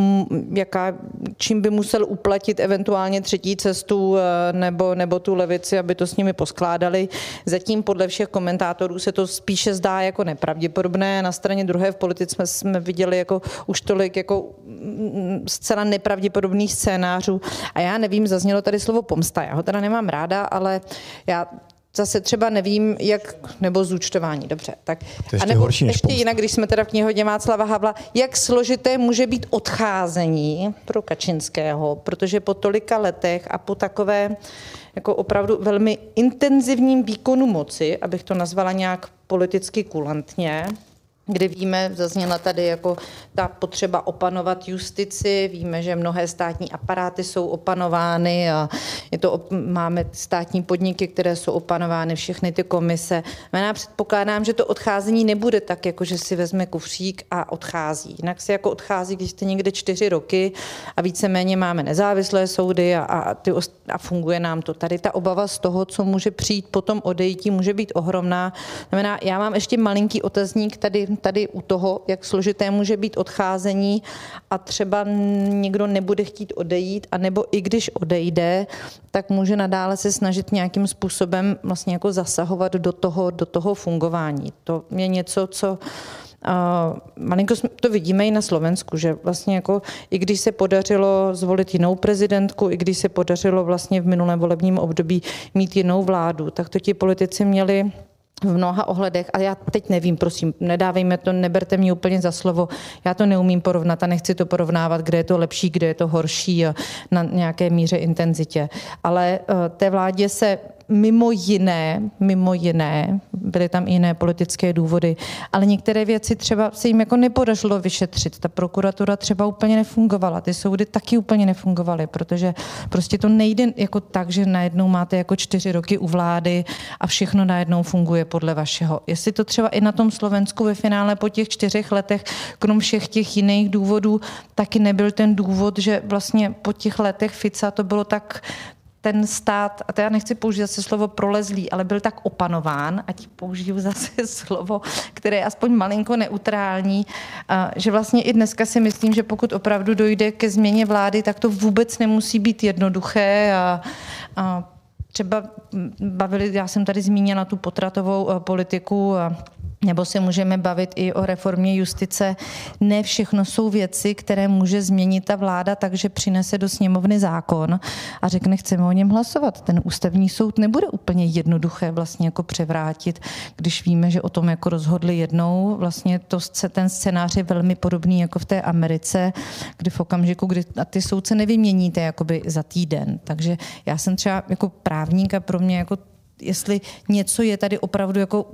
jaká, čím by musel uplatit eventuálně třetí cestu nebo, nebo tu levici, aby to s nimi poskládali. Zatím podle všech komentátorů se to spíše zdá jako nepravděpodobné. Na straně druhé v politice jsme, jsme viděli jako už tolik jako mm, zcela nepravděpodobných scénářů. A já nevím, zaznělo tady slovo pomsta. Já ho teda nemám ráda, ale já zase třeba nevím, jak, nebo zúčtování, dobře. Tak, to ještě a nebo horší ještě pomsta. jinak, když jsme teda v knihodě Václava Havla, jak složité může být odcházení pro Kačinského, protože po tolika letech a po takové jako opravdu velmi intenzivním výkonu moci, abych to nazvala nějak politicky kulantně, kdy víme, zazněla tady jako ta potřeba opanovat justici, víme, že mnohé státní aparáty jsou opanovány a je to, máme státní podniky, které jsou opanovány, všechny ty komise. Já předpokládám, že to odcházení nebude tak, jako že si vezme kufřík a odchází. Jinak se jako odchází, když jste někde čtyři roky a víceméně máme nezávislé soudy a, a, ty, a funguje nám to. Tady ta obava z toho, co může přijít potom odejítí, může být ohromná. Znamená, já mám ještě malinký otazník tady tady u toho, jak složité může být odcházení a třeba někdo nebude chtít odejít, anebo i když odejde, tak může nadále se snažit nějakým způsobem vlastně jako zasahovat do toho, do toho fungování. To je něco, co Uh, malinko to vidíme i na Slovensku, že vlastně jako, i když se podařilo zvolit jinou prezidentku, i když se podařilo vlastně v minulém volebním období mít jinou vládu, tak to ti politici měli v mnoha ohledech, a já teď nevím, prosím, nedávejme to, neberte mě úplně za slovo, já to neumím porovnat a nechci to porovnávat, kde je to lepší, kde je to horší na nějaké míře intenzitě. Ale eh, té vládě se mimo jiné, mimo jiné, byly tam i jiné politické důvody, ale některé věci třeba se jim jako nepodařilo vyšetřit. Ta prokuratura třeba úplně nefungovala, ty soudy taky úplně nefungovaly, protože prostě to nejde jako tak, že najednou máte jako čtyři roky u vlády a všechno najednou funguje podle vašeho. Jestli to třeba i na tom Slovensku ve finále po těch čtyřech letech, krom všech těch jiných důvodů, taky nebyl ten důvod, že vlastně po těch letech Fica to bylo tak ten stát, a to já nechci použít zase slovo prolezlý, ale byl tak opanován, ať použiju zase slovo, které je aspoň malinko neutrální, že vlastně i dneska si myslím, že pokud opravdu dojde ke změně vlády, tak to vůbec nemusí být jednoduché a, a třeba bavili, já jsem tady zmínila tu potratovou politiku a nebo se můžeme bavit i o reformě justice. Ne všechno jsou věci, které může změnit ta vláda, takže přinese do sněmovny zákon a řekne, chceme o něm hlasovat. Ten ústavní soud nebude úplně jednoduché vlastně jako převrátit, když víme, že o tom jako rozhodli jednou. Vlastně to, ten scénář je velmi podobný jako v té Americe, kdy v okamžiku, kdy a ty soudce nevyměníte jakoby za týden. Takže já jsem třeba jako právník a pro mě jako jestli něco je tady opravdu jako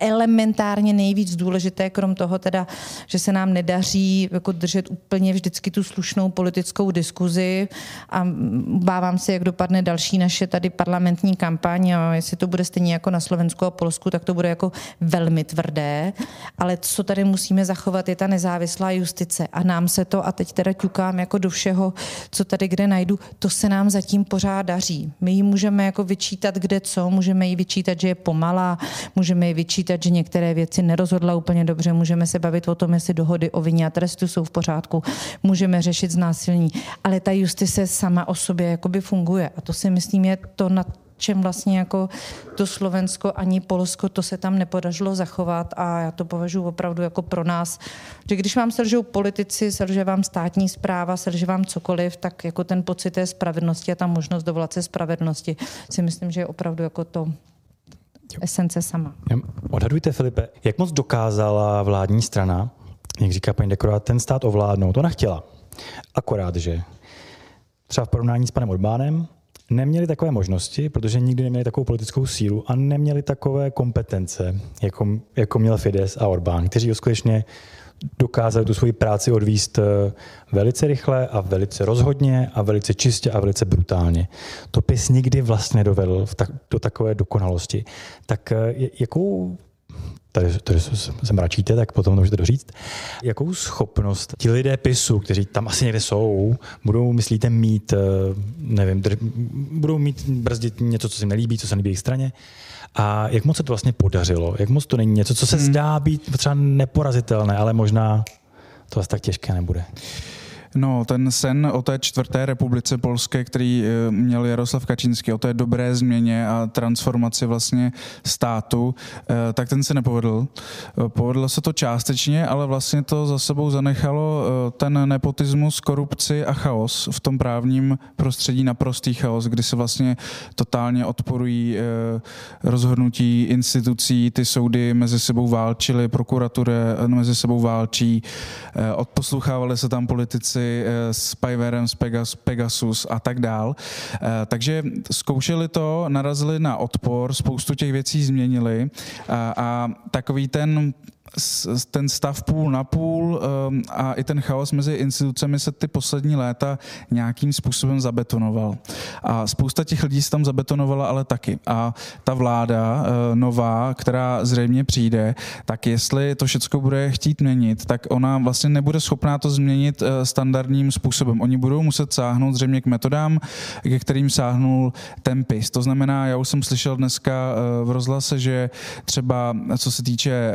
elementárně nejvíc důležité, krom toho teda, že se nám nedaří jako držet úplně vždycky tu slušnou politickou diskuzi. A bávám se, jak dopadne další naše tady parlamentní kampaň a jestli to bude stejně jako na Slovensku a Polsku, tak to bude jako velmi tvrdé, ale co tady musíme zachovat je ta nezávislá justice. A nám se to, a teď teda ťukám jako do všeho, co tady kde najdu, to se nám zatím pořád daří. My ji můžeme jako vyčítat kde co, můžeme můžeme jí vyčítat, že je pomalá, můžeme jí vyčítat, že některé věci nerozhodla úplně dobře, můžeme se bavit o tom, jestli dohody o vině a trestu jsou v pořádku, můžeme řešit znásilní, ale ta justice sama o sobě jakoby funguje a to si myslím je to, na čem vlastně jako to Slovensko ani Polsko, to se tam nepodařilo zachovat a já to považuji opravdu jako pro nás, že když vám selžou politici, selže vám státní zpráva, selže vám cokoliv, tak jako ten pocit té spravedlnosti a ta možnost dovolat se spravedlnosti si myslím, že je opravdu jako to esence sama. Odhadujte, Filipe, jak moc dokázala vládní strana, jak říká paní Dekorát, ten stát ovládnout? Ona chtěla. Akorát, že třeba v porovnání s panem Orbánem, neměli takové možnosti, protože nikdy neměli takovou politickou sílu a neměli takové kompetence, jako, jako měl Fides a Orbán, kteří skutečně dokázali tu svoji práci odvíst eh, velice rychle a velice rozhodně a velice čistě a velice brutálně. To PIS nikdy vlastně dovedl do takové dokonalosti. Tak eh, jakou tady, tady se mračíte, tak potom to můžete doříct. Jakou schopnost ti lidé PISu, kteří tam asi někde jsou, budou, myslíte, mít, eh, nevím, dr- budou mít brzdit něco, co se nelíbí, co se nelíbí jejich straně? A jak moc se to vlastně podařilo? Jak moc to není něco, co se hmm. zdá být třeba neporazitelné, ale možná to asi tak těžké nebude? No, ten sen o té čtvrté republice polské, který eh, měl Jaroslav Kačínský, o té dobré změně a transformaci vlastně státu, eh, tak ten se nepovedl. Eh, povedlo se to částečně, ale vlastně to za sebou zanechalo ten nepotismus, korupci a chaos v tom právním prostředí, naprostý chaos, kdy se vlastně totálně odporují rozhodnutí institucí, ty soudy mezi sebou válčily, prokuratura mezi sebou válčí, odposlouchávali se tam politici, věci eh, s Pyverem, s Pegas, Pegasus a tak dál. Eh, takže zkoušeli to, narazili na odpor, spoustu těch věcí změnili a, a takový ten ten stav půl na půl ehm, a i ten chaos mezi institucemi se ty poslední léta nějakým způsobem zabetonoval. A spousta těch lidí se tam zabetonovala ale taky. A ta vláda eh, nová, která zřejmě přijde, tak jestli to všechno bude chtít měnit, tak ona vlastně nebude schopná to změnit eh, standardním způsobem. Oni budou muset sáhnout zřejmě k metodám, ke kterým sáhnul ten PIS. To znamená, já už jsem slyšel dneska eh, v rozhlase, že třeba co se týče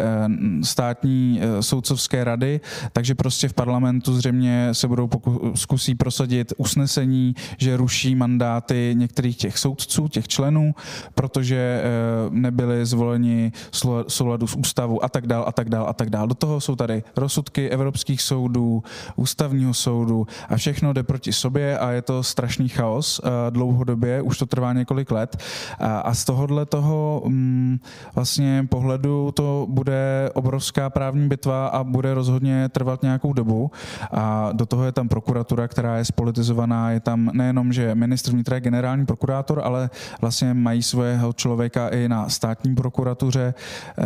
státní eh, soudcovské rady, takže prostě v parlamentu zřejmě se budou poku- zkusí prosadit usnesení, že ruší mandáty některých těch soudců, těch členů, protože eh, nebyli zvoleni souladu s ústavu a tak dál a tak dál a tak dál. Do toho jsou tady rozsudky evropských soudů, ústavního soudu a všechno jde proti sobě a je to strašný chaos eh, dlouhodobě, už to trvá několik let a z tohohle toho mm, vlastně pohledu to bude obrovské obrovská právní bitva a bude rozhodně trvat nějakou dobu. A do toho je tam prokuratura, která je spolitizovaná. Je tam nejenom, že ministr vnitra je generální prokurátor, ale vlastně mají svého člověka i na státní prokuratuře eh,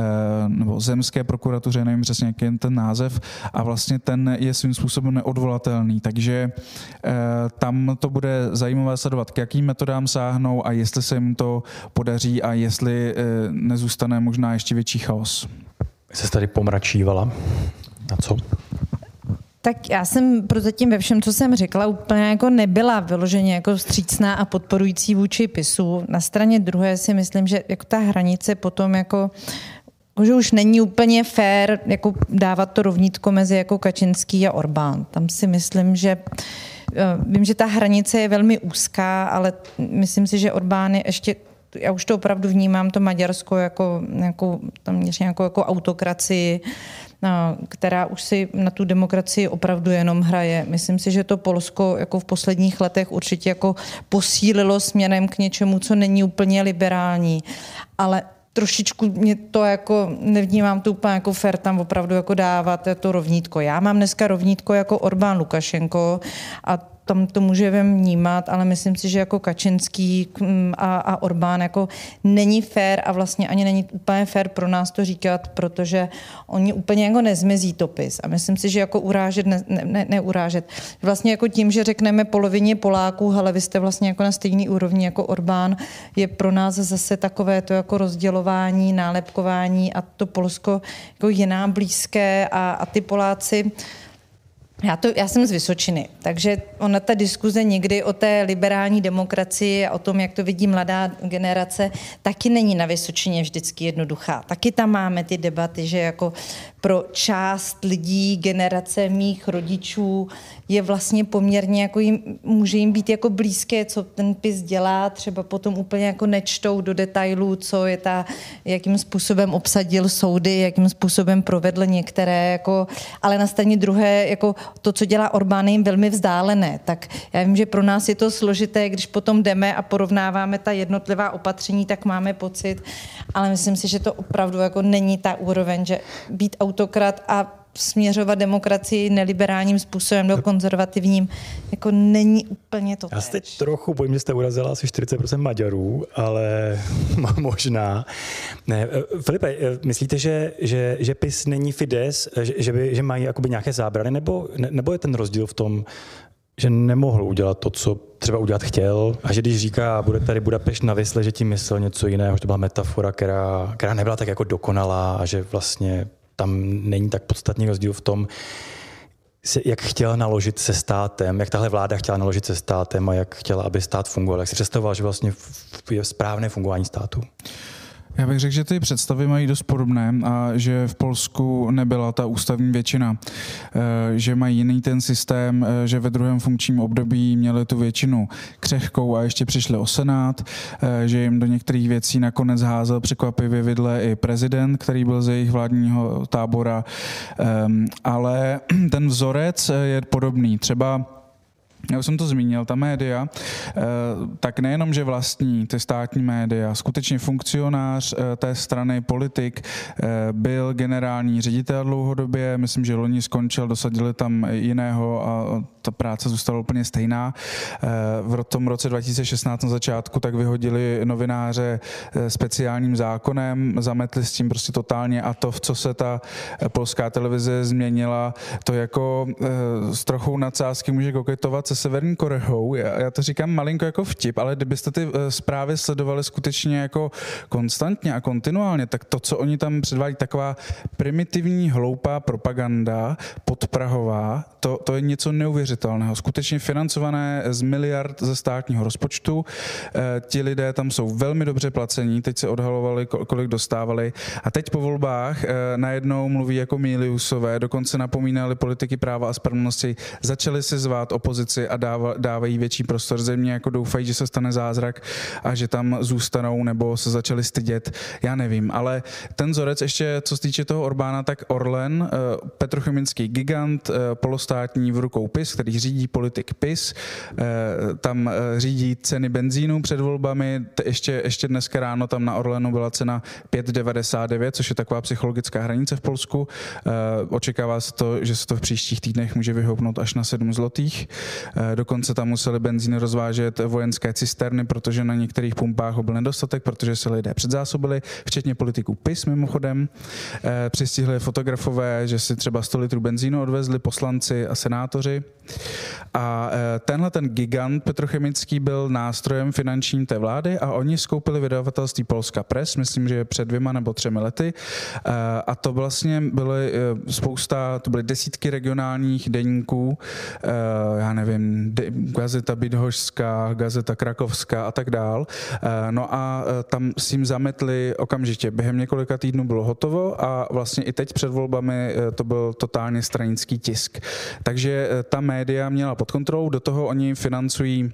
nebo zemské prokuratuře, nevím přesně, jaký je ten název. A vlastně ten je svým způsobem neodvolatelný. Takže eh, tam to bude zajímavé sledovat, k jakým metodám sáhnou a jestli se jim to podaří a jestli eh, nezůstane možná ještě větší chaos se tady pomračívala. Na co? Tak já jsem prozatím ve všem, co jsem řekla, úplně jako nebyla vyloženě jako vstřícná a podporující vůči PISu. Na straně druhé si myslím, že jako ta hranice potom jako že už není úplně fér jako dávat to rovnítko mezi jako Kačinský a Orbán. Tam si myslím, že eh, vím, že ta hranice je velmi úzká, ale myslím si, že Orbán je ještě já už to opravdu vnímám, to Maďarsko jako, jako, tam jako, jako autokracii, která už si na tu demokracii opravdu jenom hraje. Myslím si, že to Polsko jako v posledních letech určitě jako posílilo směrem k něčemu, co není úplně liberální. Ale trošičku mě to jako, nevnímám to úplně jako fair tam opravdu jako dávat to rovnítko. Já mám dneska rovnítko jako Orbán Lukašenko a tam to můžeme vnímat, ale myslím si, že jako Kačinský mm, a, a Orbán jako není fér a vlastně ani není úplně fér pro nás to říkat, protože oni úplně jako nezmizí topis. A myslím si, že jako urážet, ne, ne, neurážet. Vlastně jako tím, že řekneme polovině Poláků, ale vy jste vlastně jako na stejný úrovni jako Orbán, je pro nás zase takové to jako rozdělování, nálepkování a to Polsko jako je nám blízké a, a ty Poláci já, to, já jsem z Vysočiny, takže ona ta diskuze někdy o té liberální demokracii a o tom, jak to vidí mladá generace, taky není na Vysočině vždycky jednoduchá. Taky tam máme ty debaty, že jako pro část lidí, generace mých rodičů je vlastně poměrně, jako jim, může jim být jako blízké, co ten pis dělá, třeba potom úplně jako nečtou do detailů, co je ta, jakým způsobem obsadil soudy, jakým způsobem provedl některé, jako, ale na straně druhé, jako to, co dělá Orbán, je jim velmi vzdálené. Tak já vím, že pro nás je to složité, když potom jdeme a porovnáváme ta jednotlivá opatření, tak máme pocit, ale myslím si, že to opravdu jako není ta úroveň, že být autokrat a směřovat demokracii neliberálním způsobem do konzervativním, jako není úplně to. Já teď trochu bojím, že jste urazila asi 40% Maďarů, ale možná. Ne, eh, Filipe, eh, myslíte, že, že, že PIS není Fides, že, že, by, že mají jakoby nějaké zábrany, nebo, ne, nebo je ten rozdíl v tom, že nemohl udělat to, co třeba udělat chtěl a že když říká, bude tady Budapešť na Vysle, že tím myslel něco jiného, že to byla metafora, která, která nebyla tak jako dokonalá a že vlastně tam není tak podstatný rozdíl v tom, jak chtěla naložit se státem, jak tahle vláda chtěla naložit se státem a jak chtěla, aby stát fungoval. Jak si představoval, že vlastně je správné fungování státu? Já bych řekl, že ty představy mají dost podobné a že v Polsku nebyla ta ústavní většina, eh, že mají jiný ten systém, eh, že ve druhém funkčním období měli tu většinu křehkou a ještě přišli o senát, eh, že jim do některých věcí nakonec házel překvapivě vidle i prezident, který byl ze jejich vládního tábora, ehm, ale ten vzorec je podobný. Třeba já už jsem to zmínil, ta média, eh, tak nejenom, že vlastní ty státní média, skutečně funkcionář eh, té strany, politik, eh, byl generální ředitel dlouhodobě, myslím, že loni skončil, dosadili tam jiného a ta práce zůstala úplně stejná. V tom roce 2016 na začátku tak vyhodili novináře speciálním zákonem, zametli s tím prostě totálně a to, v co se ta polská televize změnila, to jako s trochou nadsázky může koketovat se Severní Koreou. Já, já to říkám malinko jako vtip, ale kdybyste ty eh, zprávy sledovali skutečně jako konstantně a kontinuálně, tak to, co oni tam předvádí, taková primitivní, hloupá propaganda, podprahová, to, to je něco neuvěřitelného. Skutečně financované z miliard ze státního rozpočtu. E, ti lidé tam jsou velmi dobře placení, teď se odhalovali, kolik dostávali. A teď po volbách e, najednou mluví jako Miliusové, dokonce napomínali politiky práva a spravedlnosti, začali si zvát opozici a dávají větší prostor země, jako doufají, že se stane zázrak a že tam zůstanou nebo se začali stydět. Já nevím, ale ten vzorec ještě, co se týče toho Orbána, tak Orlen, e, petrochemický gigant, polost státní v rukou PIS, který řídí politik PIS, eh, tam eh, řídí ceny benzínu před volbami, ještě, ještě dneska ráno tam na Orlenu byla cena 5,99, což je taková psychologická hranice v Polsku. Eh, očekává se to, že se to v příštích týdnech může vyhoupnout až na 7 zlotých. Dokonce tam museli benzín rozvážet vojenské cisterny, protože na některých pumpách ho byl nedostatek, protože se lidé předzásobili, včetně politiků PIS mimochodem. Přistihli fotografové, že si třeba 100 litrů benzínu odvezli poslanci a senátoři. A tenhle ten gigant petrochemický byl nástrojem finančním té vlády a oni skoupili vydavatelství Polska Press, myslím, že před dvěma nebo třemi lety. A to vlastně byly spousta, to byly desítky regionálních deníků, já nevím, Gazeta Bydhožská, Gazeta Krakovská a tak dál. No a tam s tím zametli okamžitě. Během několika týdnů bylo hotovo a vlastně i teď před volbami to byl totálně stranický tisk. Takže ta média měla pod kontrolou, do toho oni financují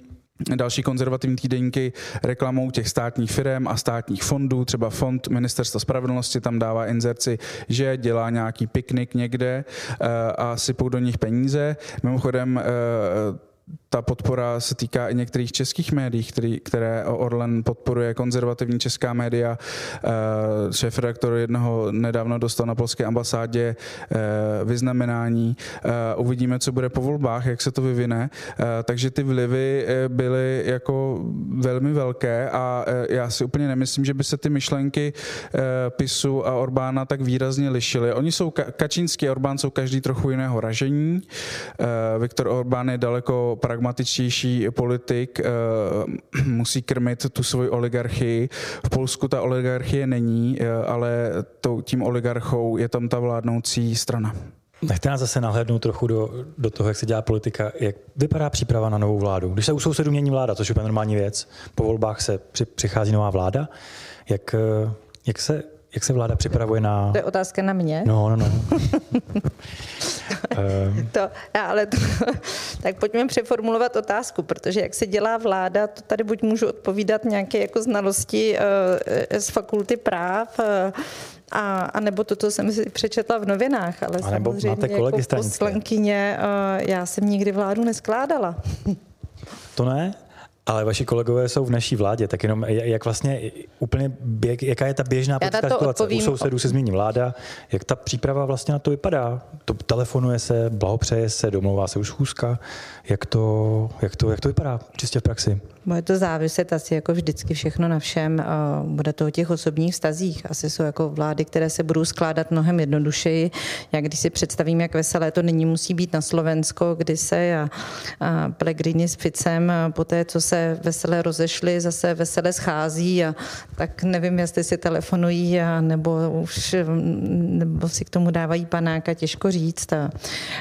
další konzervativní týdenky reklamou těch státních firm a státních fondů, třeba fond Ministerstva spravedlnosti tam dává inzerci, že dělá nějaký piknik někde eh, a sypou do nich peníze. Mimochodem eh, ta podpora se týká i některých českých médií, který, které Orlen podporuje, konzervativní česká média. Eh, šéf redaktor jednoho nedávno dostal na polské ambasádě eh, vyznamenání. Eh, uvidíme, co bude po volbách, jak se to vyvine. Takže ty vlivy byly jako velmi velké a já si úplně nemyslím, že by se ty myšlenky PISu a Orbána tak výrazně lišily. Oni jsou, Kačínský a Orbán jsou každý trochu jiného ražení. Viktor Orbán je daleko pragmatičtější politik, eh, musí krmit tu svoji oligarchii. V Polsku ta oligarchie není, eh, ale tím oligarchou je tam ta vládnoucí strana. Nechte nás zase nahlédnout trochu do, do toho, jak se dělá politika. Jak vypadá příprava na novou vládu? Když se u sousedů mění vláda, což je normální věc, po volbách se při, přichází nová vláda, jak, eh, jak se jak se vláda připravuje na... To je otázka na mě? No, no, no. to, ale to, tak pojďme přeformulovat otázku, protože jak se dělá vláda, to tady buď můžu odpovídat nějaké jako znalosti uh, z fakulty práv, uh, a, a nebo to, co jsem si přečetla v novinách, ale a samozřejmě máte jako poslankyně uh, já jsem nikdy vládu neskládala. To ne? Ale vaši kolegové jsou v naší vládě, tak jenom jak vlastně úplně, jak, jaká je ta běžná politická situace? Odpovím. U sousedů se změní vláda, jak ta příprava vlastně na to vypadá? To telefonuje se, blahopřeje se, domlouvá se už schůzka, jak to, jak to, jak to vypadá čistě v praxi? Bude to záviset asi jako vždycky všechno na všem. Bude to o těch osobních vztazích. Asi jsou jako vlády, které se budou skládat mnohem jednodušeji. Jak když si představím, jak veselé to nyní musí být na Slovensko, kdy se a, a Pellegrini s Ficem po té, co se veselé rozešli, zase veselé schází a tak nevím, jestli si telefonují a nebo už nebo si k tomu dávají panáka, těžko říct. A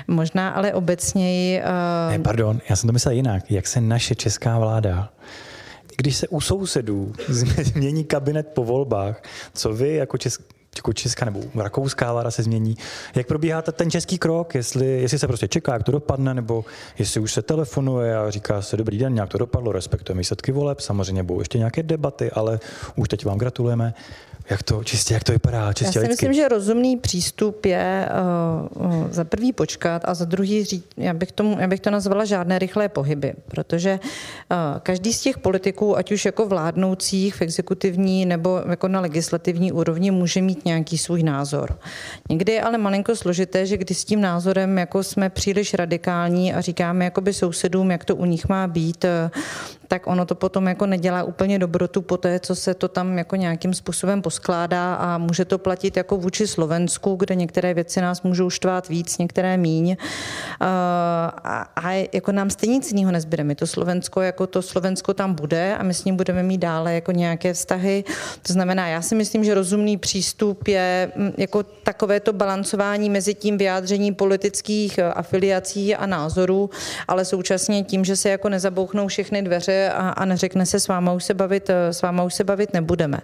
možná ale obecněji... Ne, pardon, já jsem to myslel jinak. Jak se naše česká vláda když se u sousedů změní kabinet po volbách, co vy jako česk, jako česká nebo rakouská vláda se změní. Jak probíhá ten český krok, jestli, jestli se prostě čeká, jak to dopadne, nebo jestli už se telefonuje a říká se dobrý den, nějak to dopadlo, respektujeme výsledky voleb, samozřejmě budou ještě nějaké debaty, ale už teď vám gratulujeme. Jak to čistě, jak to vypadá čistě Já si lidsky? myslím, že rozumný přístup je uh, za prvý počkat a za druhý říct, já bych, tomu, já bych to nazvala žádné rychlé pohyby, protože uh, každý z těch politiků, ať už jako vládnoucích v exekutivní nebo jako na legislativní úrovni, může mít nějaký svůj názor. Někdy je ale malinko složité, že když s tím názorem jako jsme příliš radikální a říkáme jakoby sousedům, jak to u nich má být, tak ono to potom jako nedělá úplně dobrotu po té, co se to tam jako nějakým způsobem poskládá a může to platit jako vůči Slovensku, kde některé věci nás můžou štvát víc, některé míň. A, a jako nám stejně nic jiného nezbyde. My to Slovensko, jako to Slovensko tam bude a my s ním budeme mít dále jako nějaké vztahy. To znamená, já si myslím, že rozumný přístup je mm, jako takové to balancování mezi tím vyjádřením politických afiliací a názorů, ale současně tím, že se jako nezabouchnou všechny dveře a, a neřekne se s váma už se bavit, s váma už se bavit nebudeme.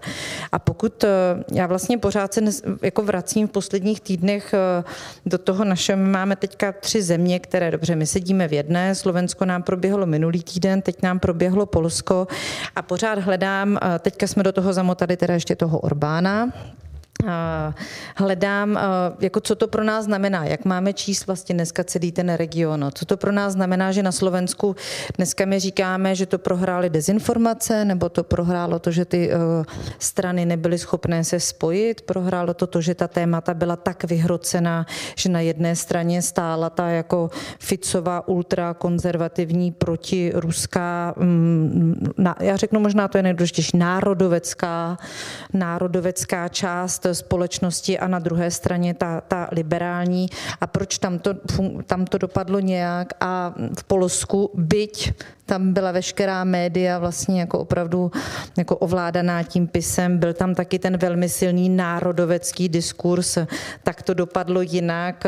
A pokud eh, já vlastně pořád se jako vracím v posledních týdnech eh, do toho našeho, my máme teďka tři země, které dobře, my sedíme v jedné, Slovensko nám proběhlo minulý týden, teď nám proběhlo Polsko a pořád hledám, teďka jsme do toho zamotali teda ještě toho Orbána, hledám, jako co to pro nás znamená, jak máme číst vlastně dneska celý ten region. Co to pro nás znamená, že na Slovensku dneska my říkáme, že to prohrály dezinformace, nebo to prohrálo to, že ty strany nebyly schopné se spojit, prohrálo to to, že ta témata byla tak vyhrocená, že na jedné straně stála ta jako Ficová ultrakonzervativní protiruská, mm, já řeknu možná to je nejdůležitější, národovecká, národovecká část společnosti a na druhé straně ta, ta liberální. A proč tam to, tam to dopadlo nějak a v Polsku, byť tam byla veškerá média vlastně jako opravdu jako ovládaná tím pisem, byl tam taky ten velmi silný národovecký diskurs, tak to dopadlo jinak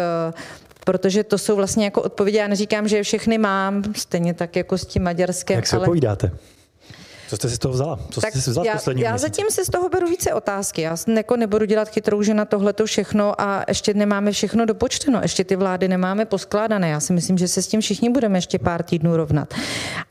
protože to jsou vlastně jako odpovědi. Já neříkám, že všechny mám, stejně tak jako s tím maďarském. Jak se ale... odpovídáte? Co jste si z toho vzala? Co tak jste si vzala já, poslední Já měsíc? zatím si z toho beru více otázky. Já jako nebudu dělat chytrou, že na tohle to všechno a ještě nemáme všechno dopočteno. Ještě ty vlády nemáme poskládané. Já si myslím, že se s tím všichni budeme ještě pár týdnů rovnat.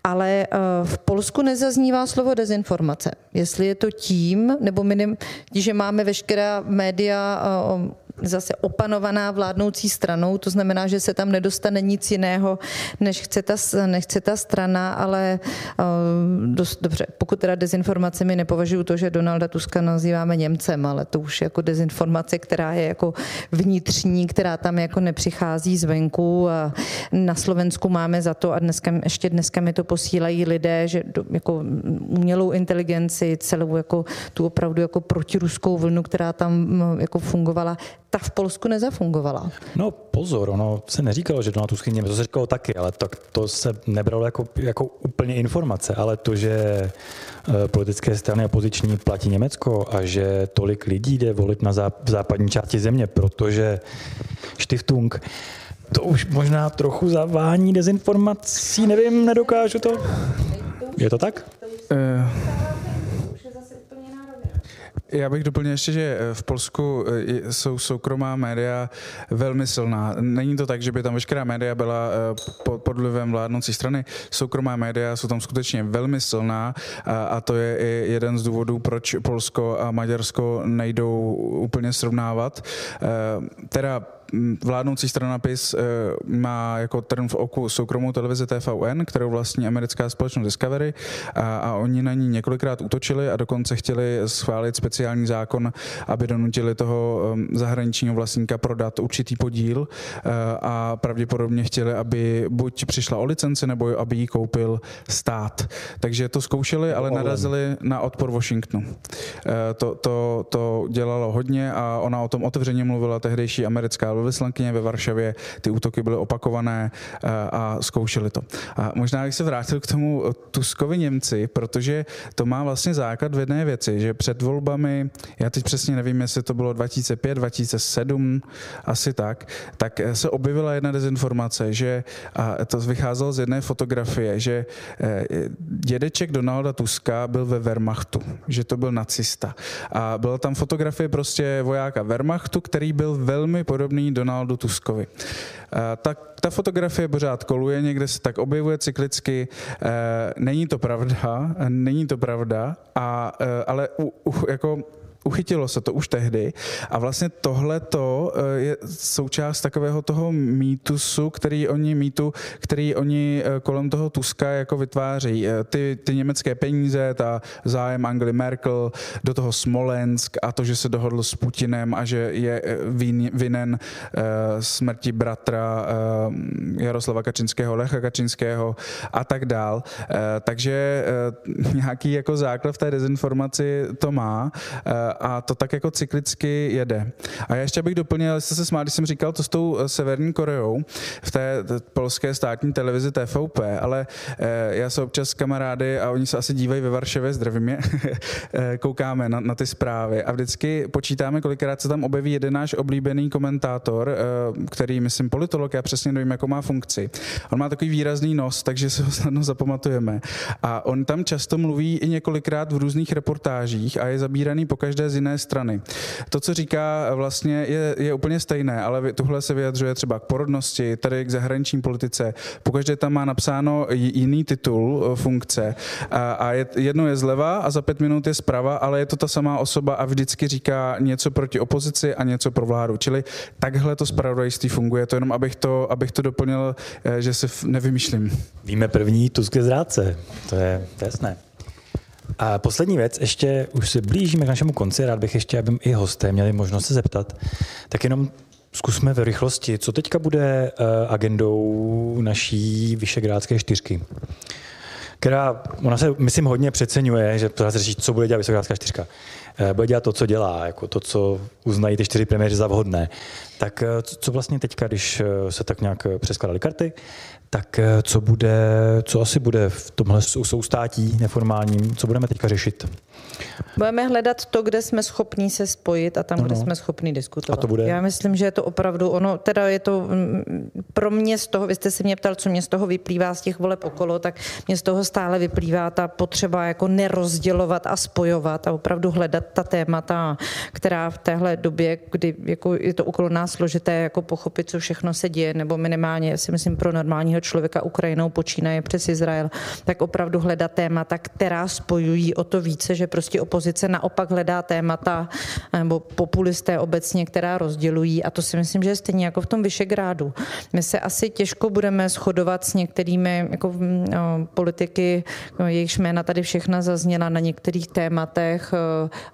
Ale uh, v Polsku nezaznívá slovo dezinformace. Jestli je to tím, nebo minim, že máme veškerá média uh, zase opanovaná vládnoucí stranou, to znamená, že se tam nedostane nic jiného, než chce ta, nechce ta strana, ale uh, dost dobře, pokud teda dezinformacemi nepovažuji to, že Donalda Tuska nazýváme Němcem, ale to už je jako dezinformace, která je jako vnitřní, která tam jako nepřichází zvenku. A na Slovensku máme za to, a dneska, ještě dneska mi to posílají lidé, že do, jako umělou inteligenci, celou jako tu opravdu jako protiruskou vlnu, která tam jako fungovala, ta v Polsku nezafungovala. No pozor, ono se neříkalo, že Donald Tusk je to se říkalo taky, ale to, to se nebralo jako, jako úplně informace, ale to, že eh, politické strany opoziční platí Německo a že tolik lidí jde volit na záp- západní části země, protože Stiftung to už možná trochu zavání dezinformací, nevím, nedokážu to. Je to tak? Uh... Já bych doplnil ještě, že eh, v Polsku eh, jsou soukromá média velmi silná. Není to tak, že by tam veškerá média byla eh, pod vlivem vládnoucí strany. Soukromá média jsou tam skutečně velmi silná a to je i jeden z důvodů, proč Polsko a Maďarsko nejdou úplně srovnávat. Teda vládnoucí strana PIS eh, má jako trn v oku soukromou televizi TVN, kterou vlastní americká společnost Discovery a, a oni na ní několikrát útočili a dokonce chtěli schválit speciální zákon, aby donutili toho ehm, zahraničního vlastníka prodat určitý podíl eh, a pravděpodobně chtěli, aby buď přišla o licenci, nebo aby ji koupil stát. Takže to zkoušeli, ale narazili na odpor Washingtonu. Eh, to, to, to dělalo hodně a ona o tom otevřeně mluvila tehdejší americká velvyslankyně ve Varšavě, ty útoky byly opakované eh, a zkoušeli to. A možná bych se vrátil k tomu Tuskovi Němci, protože to má vlastně základ v jedné věci, že před volbami, já teď přesně nevím, jestli to bylo 2005, 2007, asi tak, tak se objevila jedna dezinformace, že a to vycházelo z jedné fotografie, že eh, dědeček Donalda Tuska byl ve Wehrmachtu, že to byl nacista. A byla tam fotografie prostě vojáka Wehrmachtu, který byl velmi podobný Donaldu Tuskovi. Eh, ta, ta fotografie pořád koluje, někde se tak objevuje cyklicky. Eh, není to pravda, není to pravda, a, eh, ale u, u, jako uchytilo se to už tehdy a vlastně tohle to eh, je součást takového toho mýtusu, který oni mýtu, který oni eh, kolem toho Tuska jako vytváří. Eh, ty, ty německé peníze, ta zájem Angely Merkel, do toho Smolensk a to, že se dohodl s Putinem a že je vinen smrti bratra Jaroslava Kačinského, Lecha Kačinského a tak dál. Takže nějaký jako základ v té dezinformaci to má a to tak jako cyklicky jede. A já ještě bych doplnil, jste se smál, když jsem říkal to s tou eh, Severní Koreou v té polské státní televizi TVP, ale eh, já se občas s kamarády a oni se asi dívají ve Varšavě, zdravím je, eh, koukáme na, na ty zprávy a vždycky počítáme, kolikrát se tam objeví jeden náš oblíbený komentátor, který, myslím, politolog, já přesně nevím, jakou má funkci. On má takový výrazný nos, takže se ho snadno zapamatujeme. A on tam často mluví i několikrát v různých reportážích a je zabíraný po každé každé z jiné strany. To, co říká, vlastně je, je úplně stejné, ale tuhle se vyjadřuje třeba k porodnosti, tady k zahraniční politice. Pokaždé tam má napsáno jiný titul eh, funkce a, a je, jedno je zleva a za pět minut je zprava, ale je to ta samá osoba a vždycky říká něco proti opozici a něco pro vládu. Čili takhle to spravodajství funguje. To jenom, abych to, abych to doplnil, eh, že si nevymýšlím. Víme první Tusk zrádce. To je jasné. A poslední věc, ještě už se blížíme k našemu konci, rád bych ještě, aby i hosté měli možnost se zeptat, tak jenom zkusme ve rychlosti, co teďka bude eh, agendou naší Vyšegrádské čtyřky která, ona se, myslím, hodně přeceňuje, že se řeší, co bude dělat Vysokrátská čtyřka. Eh, bude dělat to, co dělá, jako to, co uznají ty čtyři premiéři za vhodné. Tak eh, co vlastně teďka, když se tak nějak přeskladaly karty, tak eh, co bude, co asi bude v tomhle soustátí neformálním, co budeme teďka řešit? Budeme hledat to, kde jsme schopní se spojit a tam, no, kde jsme schopní diskutovat. A to bude? Já myslím, že je to opravdu ono, teda je to mm, pro mě z toho, vy jste se mě ptal, co mě z toho vyplývá z těch voleb okolo, tak mě z toho stále vyplývá ta potřeba jako nerozdělovat a spojovat a opravdu hledat ta témata, která v téhle době, kdy jako je to okolo nás složité, jako pochopit, co všechno se děje, nebo minimálně si myslím pro normálního člověka Ukrajinou počínaje přes Izrael, tak opravdu hledat témata, která spojují o to více, že prostě opozice naopak hledá témata, nebo populisté obecně, která rozdělují a to si myslím, že je stejně jako v tom Vyšegrádu. My se asi těžko budeme shodovat s některými jako, no, politiky, jejichž jména tady všechna zazněla na některých tématech,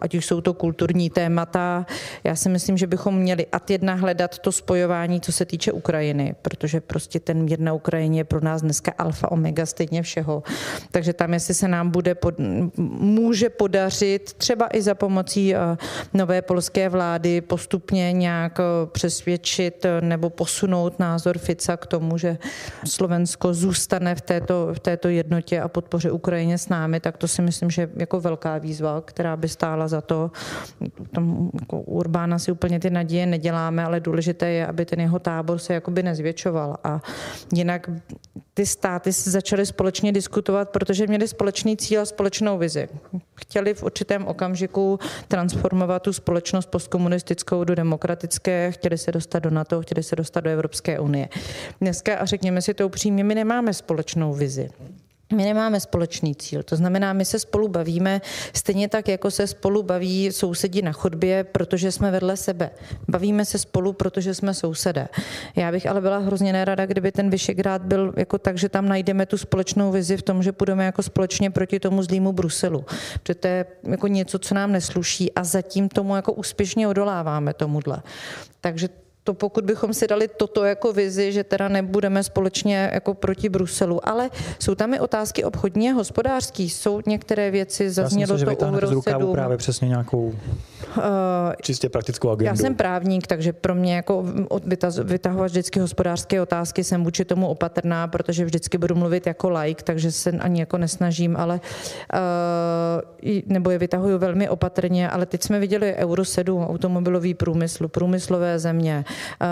ať už jsou to kulturní témata. Já si myslím, že bychom měli ad jedna hledat to spojování, co se týče Ukrajiny, protože prostě ten mír na Ukrajině Ukrajině je pro nás dneska alfa omega stejně všeho. Takže tam, jestli se nám bude pod, může podařit třeba i za pomocí eh, nové polské vlády postupně nějak eh, přesvědčit eh, nebo posunout názor Fica k tomu, že Slovensko zůstane v této, v této jednotě a podpoře Ukrajině s námi, tak to si myslím, že jako velká výzva, která by stála za to. Tam jako Urbána si úplně ty naděje neděláme, ale důležité je, aby ten jeho tábor se jakoby nezvětšoval. A jinak ty státy se začaly společně diskutovat, protože měli společný cíl a společnou vizi. Chtěli v určitém okamžiku transformovat tu společnost postkomunistickou do demokratické, chtěli se dostat do NATO, chtěli se dostat do Evropské unie. Dneska, a řekněme si to upřímně, my nemáme společnou vizi. My nemáme společný cíl, to znamená, my se spolu bavíme stejně tak, jako se spolu baví sousedi na chodbě, protože jsme vedle sebe. Bavíme se spolu, protože jsme sousedé. Já bych ale byla hrozně nerada, kdyby ten Vyšegrád byl jako tak, že tam najdeme tu společnou vizi v tom, že půjdeme jako společně proti tomu zlýmu Bruselu. Protože to je jako něco, co nám nesluší a zatím tomu jako úspěšně odoláváme tomuhle. Takže to pokud bychom si dali toto jako vizi, že teda nebudeme společně jako proti Bruselu, ale jsou tam i otázky obchodní a hospodářský, jsou některé věci, zaznělo myslím, to u Eurosedu. právě přesně nějakou uh, čistě praktickou agendu. Já jsem právník, takže pro mě jako vytahovat vždycky hospodářské otázky jsem vůči tomu opatrná, protože vždycky budu mluvit jako like, takže se ani jako nesnažím, ale uh, nebo je vytahuju velmi opatrně, ale teď jsme viděli Euro 7, automobilový průmysl, průmyslové země,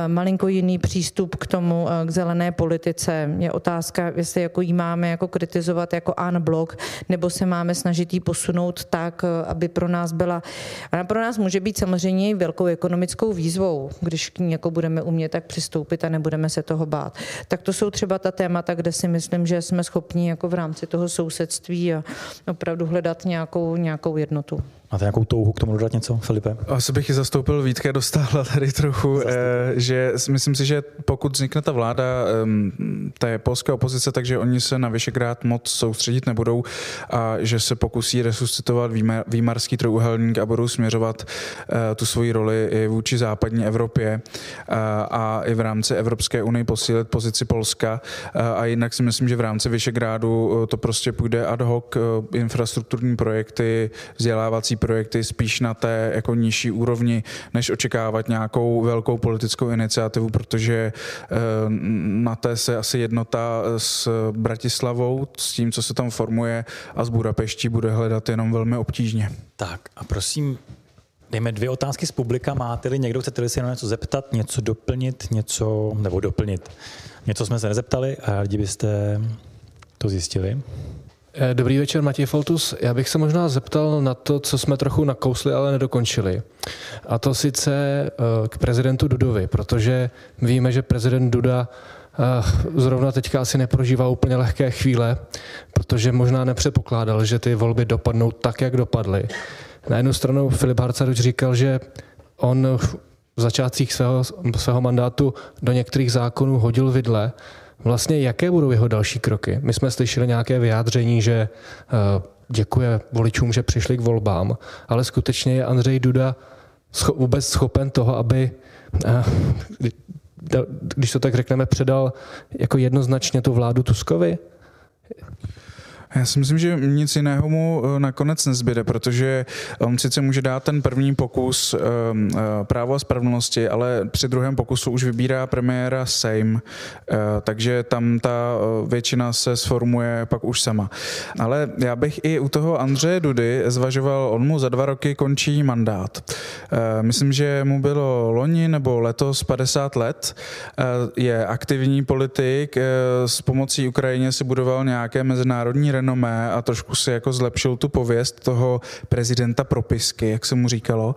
malinko jiný přístup k tomu, eh, k zelené politice. Je otázka, jestli jako jí máme jako kritizovat jako blok, nebo se máme snažit jí posunout tak, eh, aby pro nás byla. Ona pro nás může být samozřejmě i velkou ekonomickou výzvou, když k ní jako budeme umět tak přistoupit a nebudeme se toho bát. Tak to jsou třeba ta témata, kde si myslím, že jsme schopni jako v rámci toho sousedství a opravdu hledat nějakou, nějakou jednotu. Máte nějakou touhu k tomu dodat něco, Filipe? Asi bych ji zastoupil Vítke dostala tady trochu, eh, že myslím si, že pokud vznikne ta vláda té polské opozice, takže oni se na Vyšegrád moc soustředit nebudou a že se pokusí resuscitovat výmarský trojuhelník a budou směřovat eh, tu svoji roli i vůči západní Evropě eh, a i v rámci Evropské unie posílit pozici Polska a jinak si myslím, že v rámci Vyšegrádu to prostě půjde ad hoc infrastrukturní projekty, vzdělávací projekty spíš na té jako nižší úrovni, než očekávat nějakou velkou politickou iniciativu, protože eh, na té se asi jednota s Bratislavou, s tím, co se tam formuje a s Budapeští bude hledat jenom velmi obtížně. Tak a prosím, Dejme dvě otázky z publika. Máte-li někdo, chcete-li si jenom něco zeptat, něco doplnit, něco, nebo doplnit. Něco jsme se nezeptali a rádi byste to zjistili. Eh, dobrý večer, Matěj Foltus. Já bych se možná zeptal na to, co jsme trochu nakousli, ale nedokončili. A to sice eh, k prezidentu Dudovi, protože víme, že prezident Duda eh, zrovna teďka asi neprožívá úplně lehké chvíle, protože možná nepředpokládal, že ty volby dopadnou tak, jak dopadly. Na jednu stranu Filip Harcaruč říkal, že on v začátcích svého, svého mandátu do některých zákonů hodil vidle, Vlastně jaké budou jeho další kroky? My jsme slyšeli nějaké vyjádření, že eh, děkuje voličům, že přišli k volbám, ale skutečně je Andřej Duda vůbec schopen toho, aby, eh, když to tak řekneme, předal jako jednoznačně tu vládu Tuskovi? Já si myslím, že nic jiného mu eh, nakonec nezbyde, protože on sice může dát ten první pokus um, právo a spravedlnosti, ale při druhém pokusu už vybírá premiéra Sejm, takže tam ta většina se sformuje pak už sama. Ale já bych i u toho Andřeje Dudy zvažoval, on mu za dva roky končí mandát. Myslím, že mu bylo loni nebo letos 50 let, je aktivní politik, s pomocí Ukrajině si budoval nějaké mezinárodní renomé a trošku si jako zlepšil tu pověst toho prezidenta propisky, jak se mu říkalo.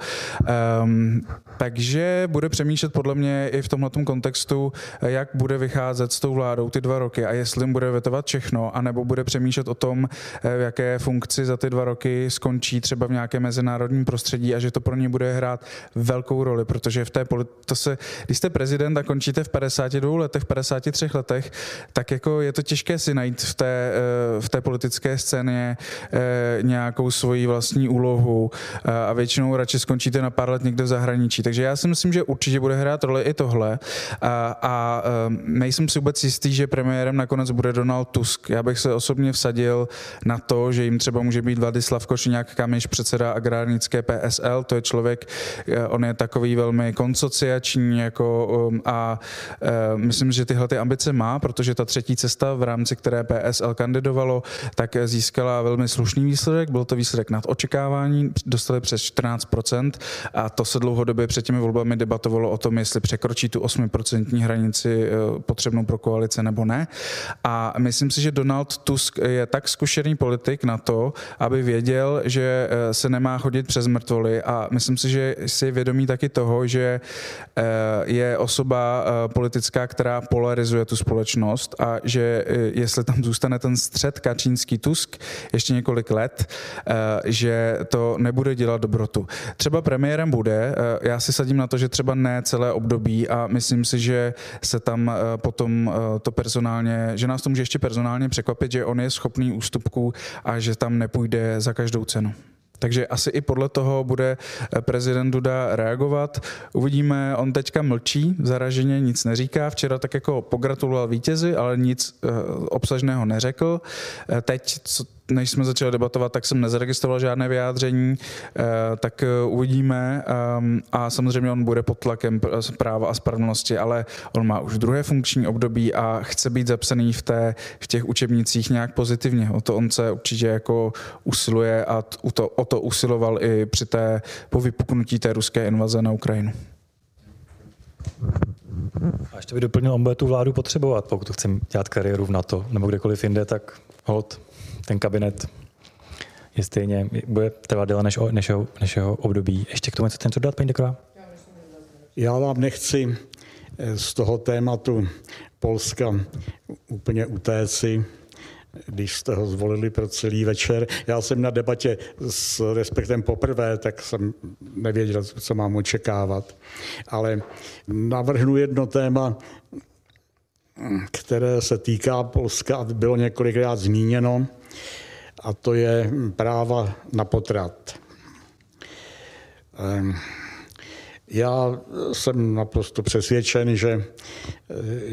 Um, takže bude přemýšlet podle mě i v tomhle kontextu, jak bude vycházet s tou vládou ty dva roky a jestli jim bude vetovat všechno, anebo bude přemýšlet o tom, eh, v jaké funkci za ty dva roky skončí třeba v nějakém mezinárodním prostředí a že to pro ně bude hrát velkou roli, protože v té to se, když jste prezident a končíte v 52 letech, v 53 letech, tak jako je to těžké si najít v té, eh, v té politické scéně eh, nějakou svoji vlastní úlohu eh, a většinou radši skončíte na pár let někde v zahraničí. Takže já si myslím, že určitě bude hrát roli i tohle a, a eh, nejsem si vůbec jistý, že premiérem nakonec bude Donald Tusk. Já bych se osobně vsadil na to, že jim třeba může být Vladislav Košiňák Kamiš, předseda agrárnické PSL, to je člověk, on je takový velmi konsociační jako, um, a myslím, že tyhle ty ambice má, protože ta třetí cesta, v rámci které PSL kandidovalo, tak získala velmi slušný výsledek. Byl to výsledek nad očekávání, dostali přes 14% a to se dlouhodobě před těmi volbami debatovalo o tom, jestli překročí tu 8% hranici eh, potřebnou pro koalice nebo ne. A myslím si, že Donald Tusk je tak zkušený politik na to, aby věděl, že eh, se nemá chodit přes mrtvoly a myslím si, že si je vědomí taky toho, že eh, je osoba politická, která polarizuje tu společnost a že jestli tam zůstane ten střed kačínský Tusk ještě několik let, eh, že to nebude dělat dobrotu. Třeba premiérem bude, eh, já si sadím na to, že třeba ne celé období a myslím si, že se tam eh, potom to personálně, že nás to může ještě personálně překvapit, že on je schopný ústupků a že tam nepůjde za každou cenu. Takže asi i podle toho bude prezident Duda reagovat. Uvidíme, on teďka mlčí, zaraženě nic neříká. Včera tak jako pogratuloval vítězi, ale nic obsažného neřekl. Teď, co než jsme začali debatovat, tak jsem nezaregistroval žádné vyjádření, eh, tak eh, uvidíme ehm, a samozřejmě on bude pod tlakem práva a spravedlnosti, ale on má už druhé funkční období a chce být zapsaný v, té, v těch učebnicích nějak pozitivně. O to on se určitě jako usiluje a to, o to usiloval i při té, po vypuknutí té ruské invaze na Ukrajinu. A ještě by doplnil, on bude tu vládu potřebovat, pokud chce dělat kariéru v NATO nebo kdekoliv jinde, tak hold ten kabinet je stejně, bude trvat déle než, než, než jeho období. Ještě k tomu chcete něco dát, paní Deková? Já vám nechci eh, z toho tématu Polska úplně utéci, když jste ho zvolili pro celý večer. Já jsem na debatě s respektem poprvé, tak jsem nevěděl, co mám očekávat. Ale navrhnu jedno téma, které se týká Polska a bylo několikrát zmíněno a to je práva na potrat. Ehm, já jsem naprosto přesvědčen, že eh,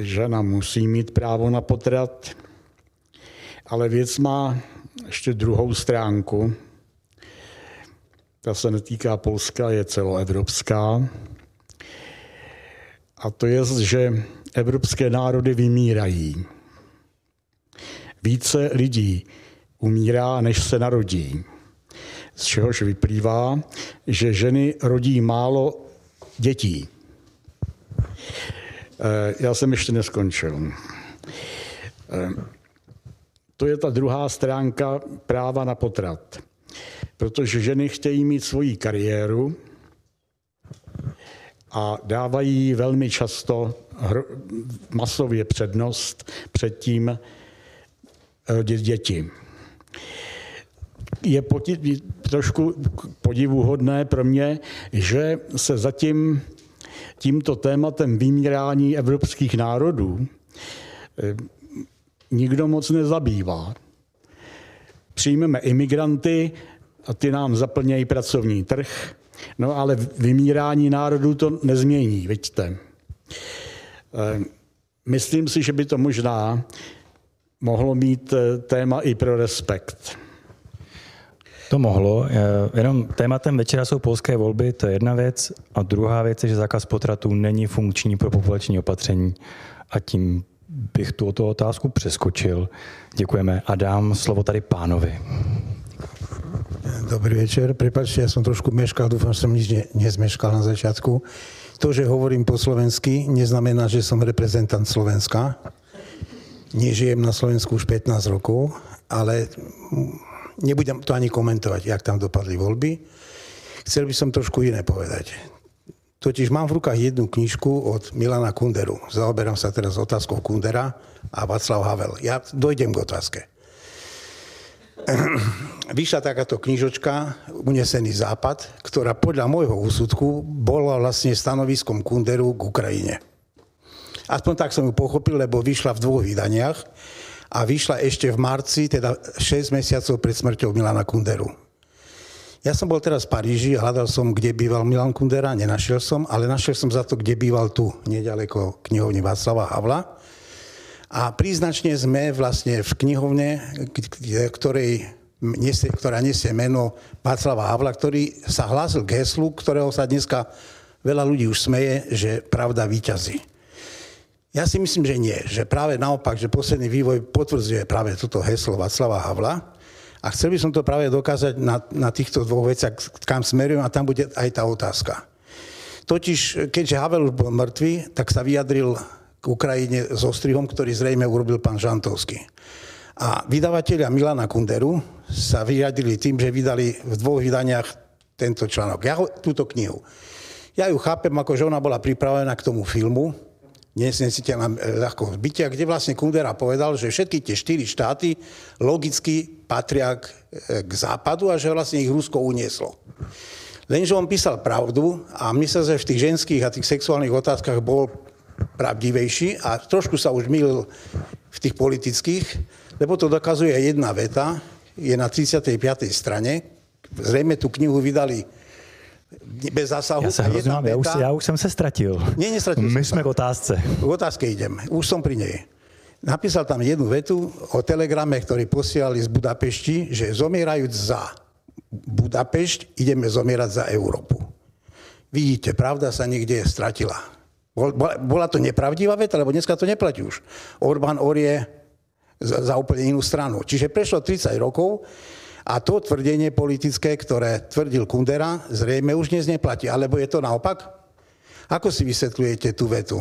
žena musí mít právo na potrat, ale věc má ještě druhou stránku. Ta se netýká Polska, je celoevropská. A to je, že evropské národy vymírají. Více lidí umírá, než se narodí. Z čehož vyplývá, že ženy rodí málo dětí. Eh, já jsem ještě neskončil. Eh, to je ta druhá stránka práva na potrat. Protože ženy chtějí mít svoji kariéru a dávají velmi často masově přednost před tím eh, děti. Je trošku podivuhodné pro mě, že se zatím tímto tématem vymírání evropských národů eh, nikdo moc nezabývá. Přijmeme imigranty a ty nám zaplnějí pracovní trh, no ale vymírání národů to nezmění, vidíte. Eh, myslím si, že by to možná mohlo mít eh, téma i pro respekt. To mohlo. Jenom tématem večera jsou polské volby, to je jedna věc. A druhá věc je, že zákaz potratů není funkční pro populační opatření a tím bych tu otázku přeskočil. Děkujeme a dám slovo tady pánovi. Dobrý večer. Prepačte, ja som trošku meškal, dúfam, že som nič ne, nezmeškal na začiatku. To, že hovorím po slovensky, neznamená, že som reprezentant Slovenska. Nežijem na Slovensku už 15 rokov, ale nebudem to ani komentovať, jak tam dopadli voľby. Chcel by som trošku iné povedať. Totiž mám v rukách jednu knižku od Milana Kunderu. Zaoberám sa teraz otázkou Kundera a Václav Havel. Ja dojdem k otázke. Vyšla takáto knižočka Unesený západ, ktorá podľa môjho úsudku bola vlastne stanoviskom Kunderu k Ukrajine. Aspoň tak som ju pochopil, lebo vyšla v dvoch vydaniach a vyšla ešte v marci, teda 6 mesiacov pred smrťou Milana Kunderu. Ja som bol teraz v Paríži, hľadal som, kde býval Milan Kundera, nenašiel som, ale našiel som za to, kde býval tu, nedaleko knihovne Václava Havla. A príznačne sme vlastne v knihovne, ktorej nesie, ktorá nesie meno Václava Havla, ktorý sa hlásil k heslu, ktorého sa dneska veľa ľudí už smeje, že pravda výťazí. Ja si myslím, že nie, že práve naopak, že posledný vývoj potvrdzuje práve toto heslo Václava Havla, a chcel by som to práve dokázať na, na týchto dvoch veciach, kam smerujem a tam bude aj tá otázka. Totiž, keďže Havel už bol mŕtvý, tak sa vyjadril k Ukrajine s ostrihom, ktorý zrejme urobil pán Žantovský. A vydavatelia Milana Kunderu sa vyjadrili tým, že vydali v dvoch vydaniach tento článok. Ja túto knihu. Ja ju chápem, ako že ona bola pripravená k tomu filmu, nesnesiteľná ľahko bytia, kde vlastne Kundera povedal, že všetky tie štyri štáty logicky patria k, k západu a že vlastne ich Rusko unieslo. Lenže on písal pravdu a myslel, že v tých ženských a tých sexuálnych otázkach bol pravdivejší a trošku sa už milil v tých politických, lebo to dokazuje jedna veta, je na 35. strane, zrejme tú knihu vydali bez zásahu. Já se hrozně mám, já už, já už jsem se ztratil. Nie, nestratil My jsme v otázce. V otázke idem, už som pri nej. Napísal tam jednu vetu o telegrame, ktorý posielali z Budapešti, že zomierajúc za Budapešť, ideme zomierať za Európu. Vidíte, pravda sa niekde stratila. Bola to nepravdivá veta, lebo dneska to neplatí už. Orbán orie za, za úplne inú stranu. Čiže prešlo 30 rokov a to tvrdenie politické, ktoré tvrdil Kundera, zrejme už dnes neplatí. Alebo je to naopak? Ako si vysvetľujete tú vetu?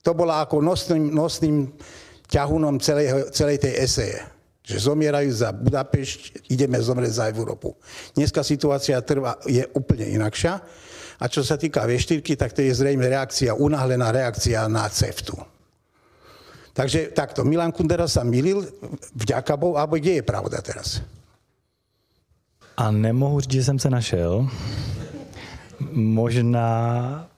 To bola ako nosným, nosným ťahunom celej, celej tej eseje. Že zomierajú za Budapešť, ideme zomrieť za Európu. Dneska situácia trvá, je úplne inakšia. A čo sa týka V4, tak to je zrejme reakcia, unáhlená reakcia na CEFTu. Takže takto, Milan Kundera sa milil, vďaka Bohu, alebo kde je pravda teraz? A nemohu říct, že jsem se našel. Možná...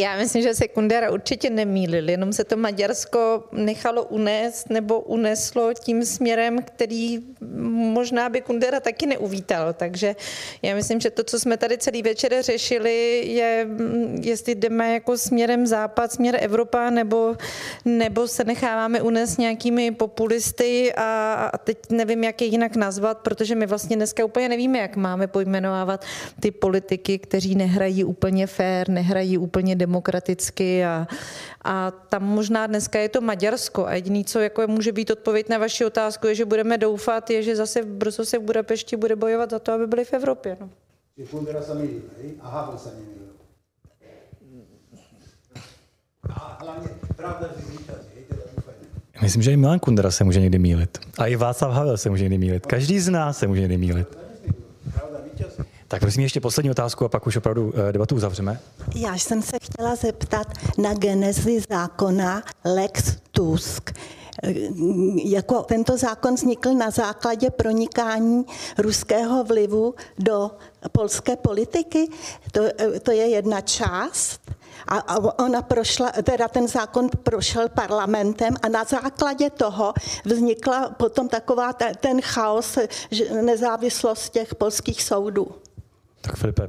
Já myslím, že se Kundera určitě nemýlil, jenom se to Maďarsko nechalo unést nebo uneslo tím směrem, který možná by Kundera taky neuvítal. Takže já myslím, že to, co jsme tady celý večer řešili, je, jestli jdeme jako směrem západ, směr Evropa, nebo, nebo se necháváme unést nějakými populisty a teď nevím, jak je jinak nazvat, protože my vlastně dneska úplně nevíme, jak máme pojmenovávat ty politiky, kteří nehrají úplně fair, nehrají úplně demokraticky a, a tam možná dneska je to Maďarsko a jediný, co jako může být odpověď na vaši otázku, je, že budeme doufat, je, že zase brzo se v Budapešti bude bojovat za to, aby byli v Evropě. No. Pravda Myslím, že i Milan Kundera se může někdy mílit. A i Václav Havel se může někdy mílit. Každý z nás se může někdy mílit. Tak prosím ještě poslední otázku a pak už opravdu eh, debatu uzavřeme. Já jsem se chtěla zeptat na genezi zákona Lex Tusk. Eh, jako tento zákon vznikl na základě pronikání ruského vlivu do polské politiky. To, eh, to je jedna část. A ona prošla, teda ten zákon prošel parlamentem a na základě toho vznikla potom taková ten chaos, nezávislost těch polských soudů. Tak Filipe,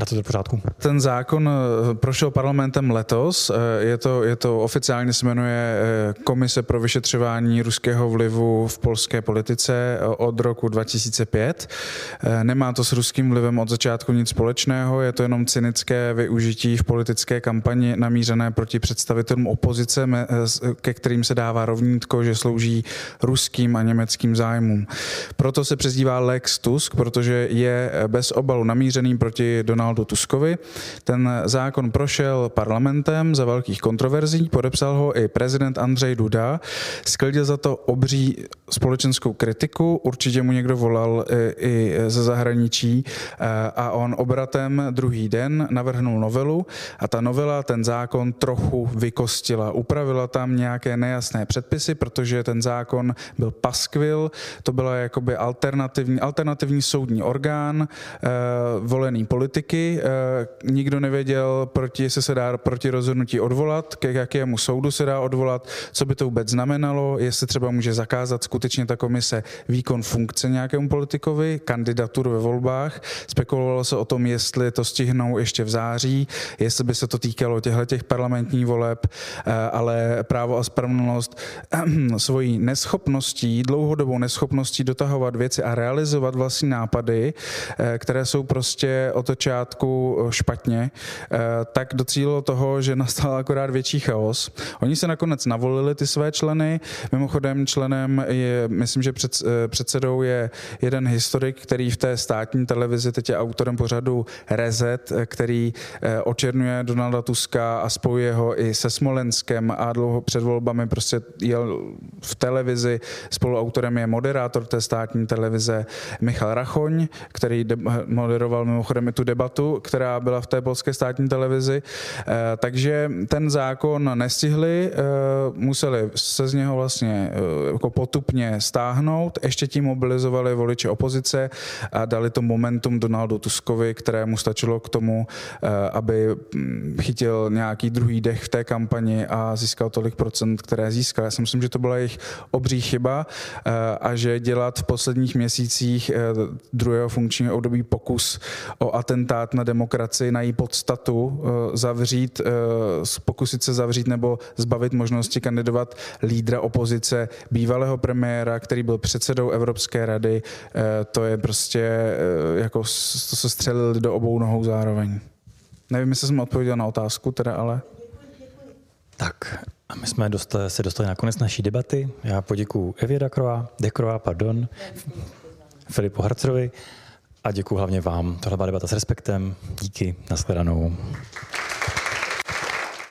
na to je pořádku. Ten zákon eh, prošel parlamentem letos. Eh, je to, je to oficiálně se jmenuje eh, Komise pro vyšetřování ruského vlivu v polské politice od roku 2005. Nemá to s ruským vlivem od začátku nic společného, je to jenom cynické využití v politické kampani namířené proti představitelům opozice, ke kterým se dává rovnítko, že slouží ruským a německým zájmům. Proto se přezdívá Lex Tusk, protože je bez obalu namířeným proti Donaldu Donaldu Tuskovi. Ten zákon prošel parlamentem za velkých kontroverzí, podepsal ho i prezident Andřej Duda, sklidil za to obří společenskou kritiku, určitě mu někdo volal i ze zahraničí a on obratem druhý den navrhnul novelu a ta novela ten zákon trochu vykostila. Upravila tam nějaké nejasné předpisy, protože ten zákon byl paskvil, to byla jakoby alternativní, alternativní soudní orgán, volený politiky, Eh, nikdo nevěděl, proti, jestli se dá proti rozhodnutí odvolat, k jakému soudu se dá odvolat, co by to vůbec znamenalo, jestli třeba může zakázat skutečně ta komise výkon funkce nějakému politikovi, kandidaturu ve volbách. Spekulovalo se o tom, jestli to stihnou ještě v září, jestli by se to týkalo těchto těch parlamentních voleb, eh, ale právo a spravedlnost svojí neschopností, dlouhodobou neschopností dotahovat věci a realizovat vlastní nápady, eh, které jsou prostě otočát začátku eh, špatně, eh, tak docílilo toho, že nastal akorát větší chaos. Oni se nakonec navolili ty své členy. Mimochodem členem je, myslím, že před, eh, předsedou je jeden historik, který v té státní televizi teď je autorem pořadu Rezet, který očernuje Donalda Tuska a spojuje ho i se Smolenskem a dlouho před volbami prostě jel v televizi. Spoluautorem je moderátor té státní televize Michal Rachoň, který moderoval mimochodem i tu debatu debatu, která byla v té polské státní televizi. Eh, takže ten zákon nestihli, eh, museli se z něho vlastně eh, jako potupně stáhnout, ještě tím mobilizovali voliče opozice a dali to momentum Donaldu Tuskovi, kterému stačilo k tomu, aby hm, chytil nějaký druhý dech v té kampani a získal tolik procent, které získal. Já si myslím, že to byla jejich obří chyba a že dělat v posledních měsících druhého funkčního období pokus o atentát atentát na demokracii, na její podstatu, eh, zavřít, eh, pokusit se zavřít nebo zbavit možnosti kandidovat lídra opozice, bývalého premiéra, který byl předsedou Evropské rady, eh, to je prostě jako to se střelili do obou nohou zároveň. Nevím, jestli jsem odpověděl na otázku, teda ale... Tak, a my jsme dostali, se dostali na konec naší debaty. Já poděkuji Evě Dakroa, Dekroa, pardon, Filipu Harcerovi a děkuji hlavně vám. Tohle byla debata s respektem. Díky, nashledanou.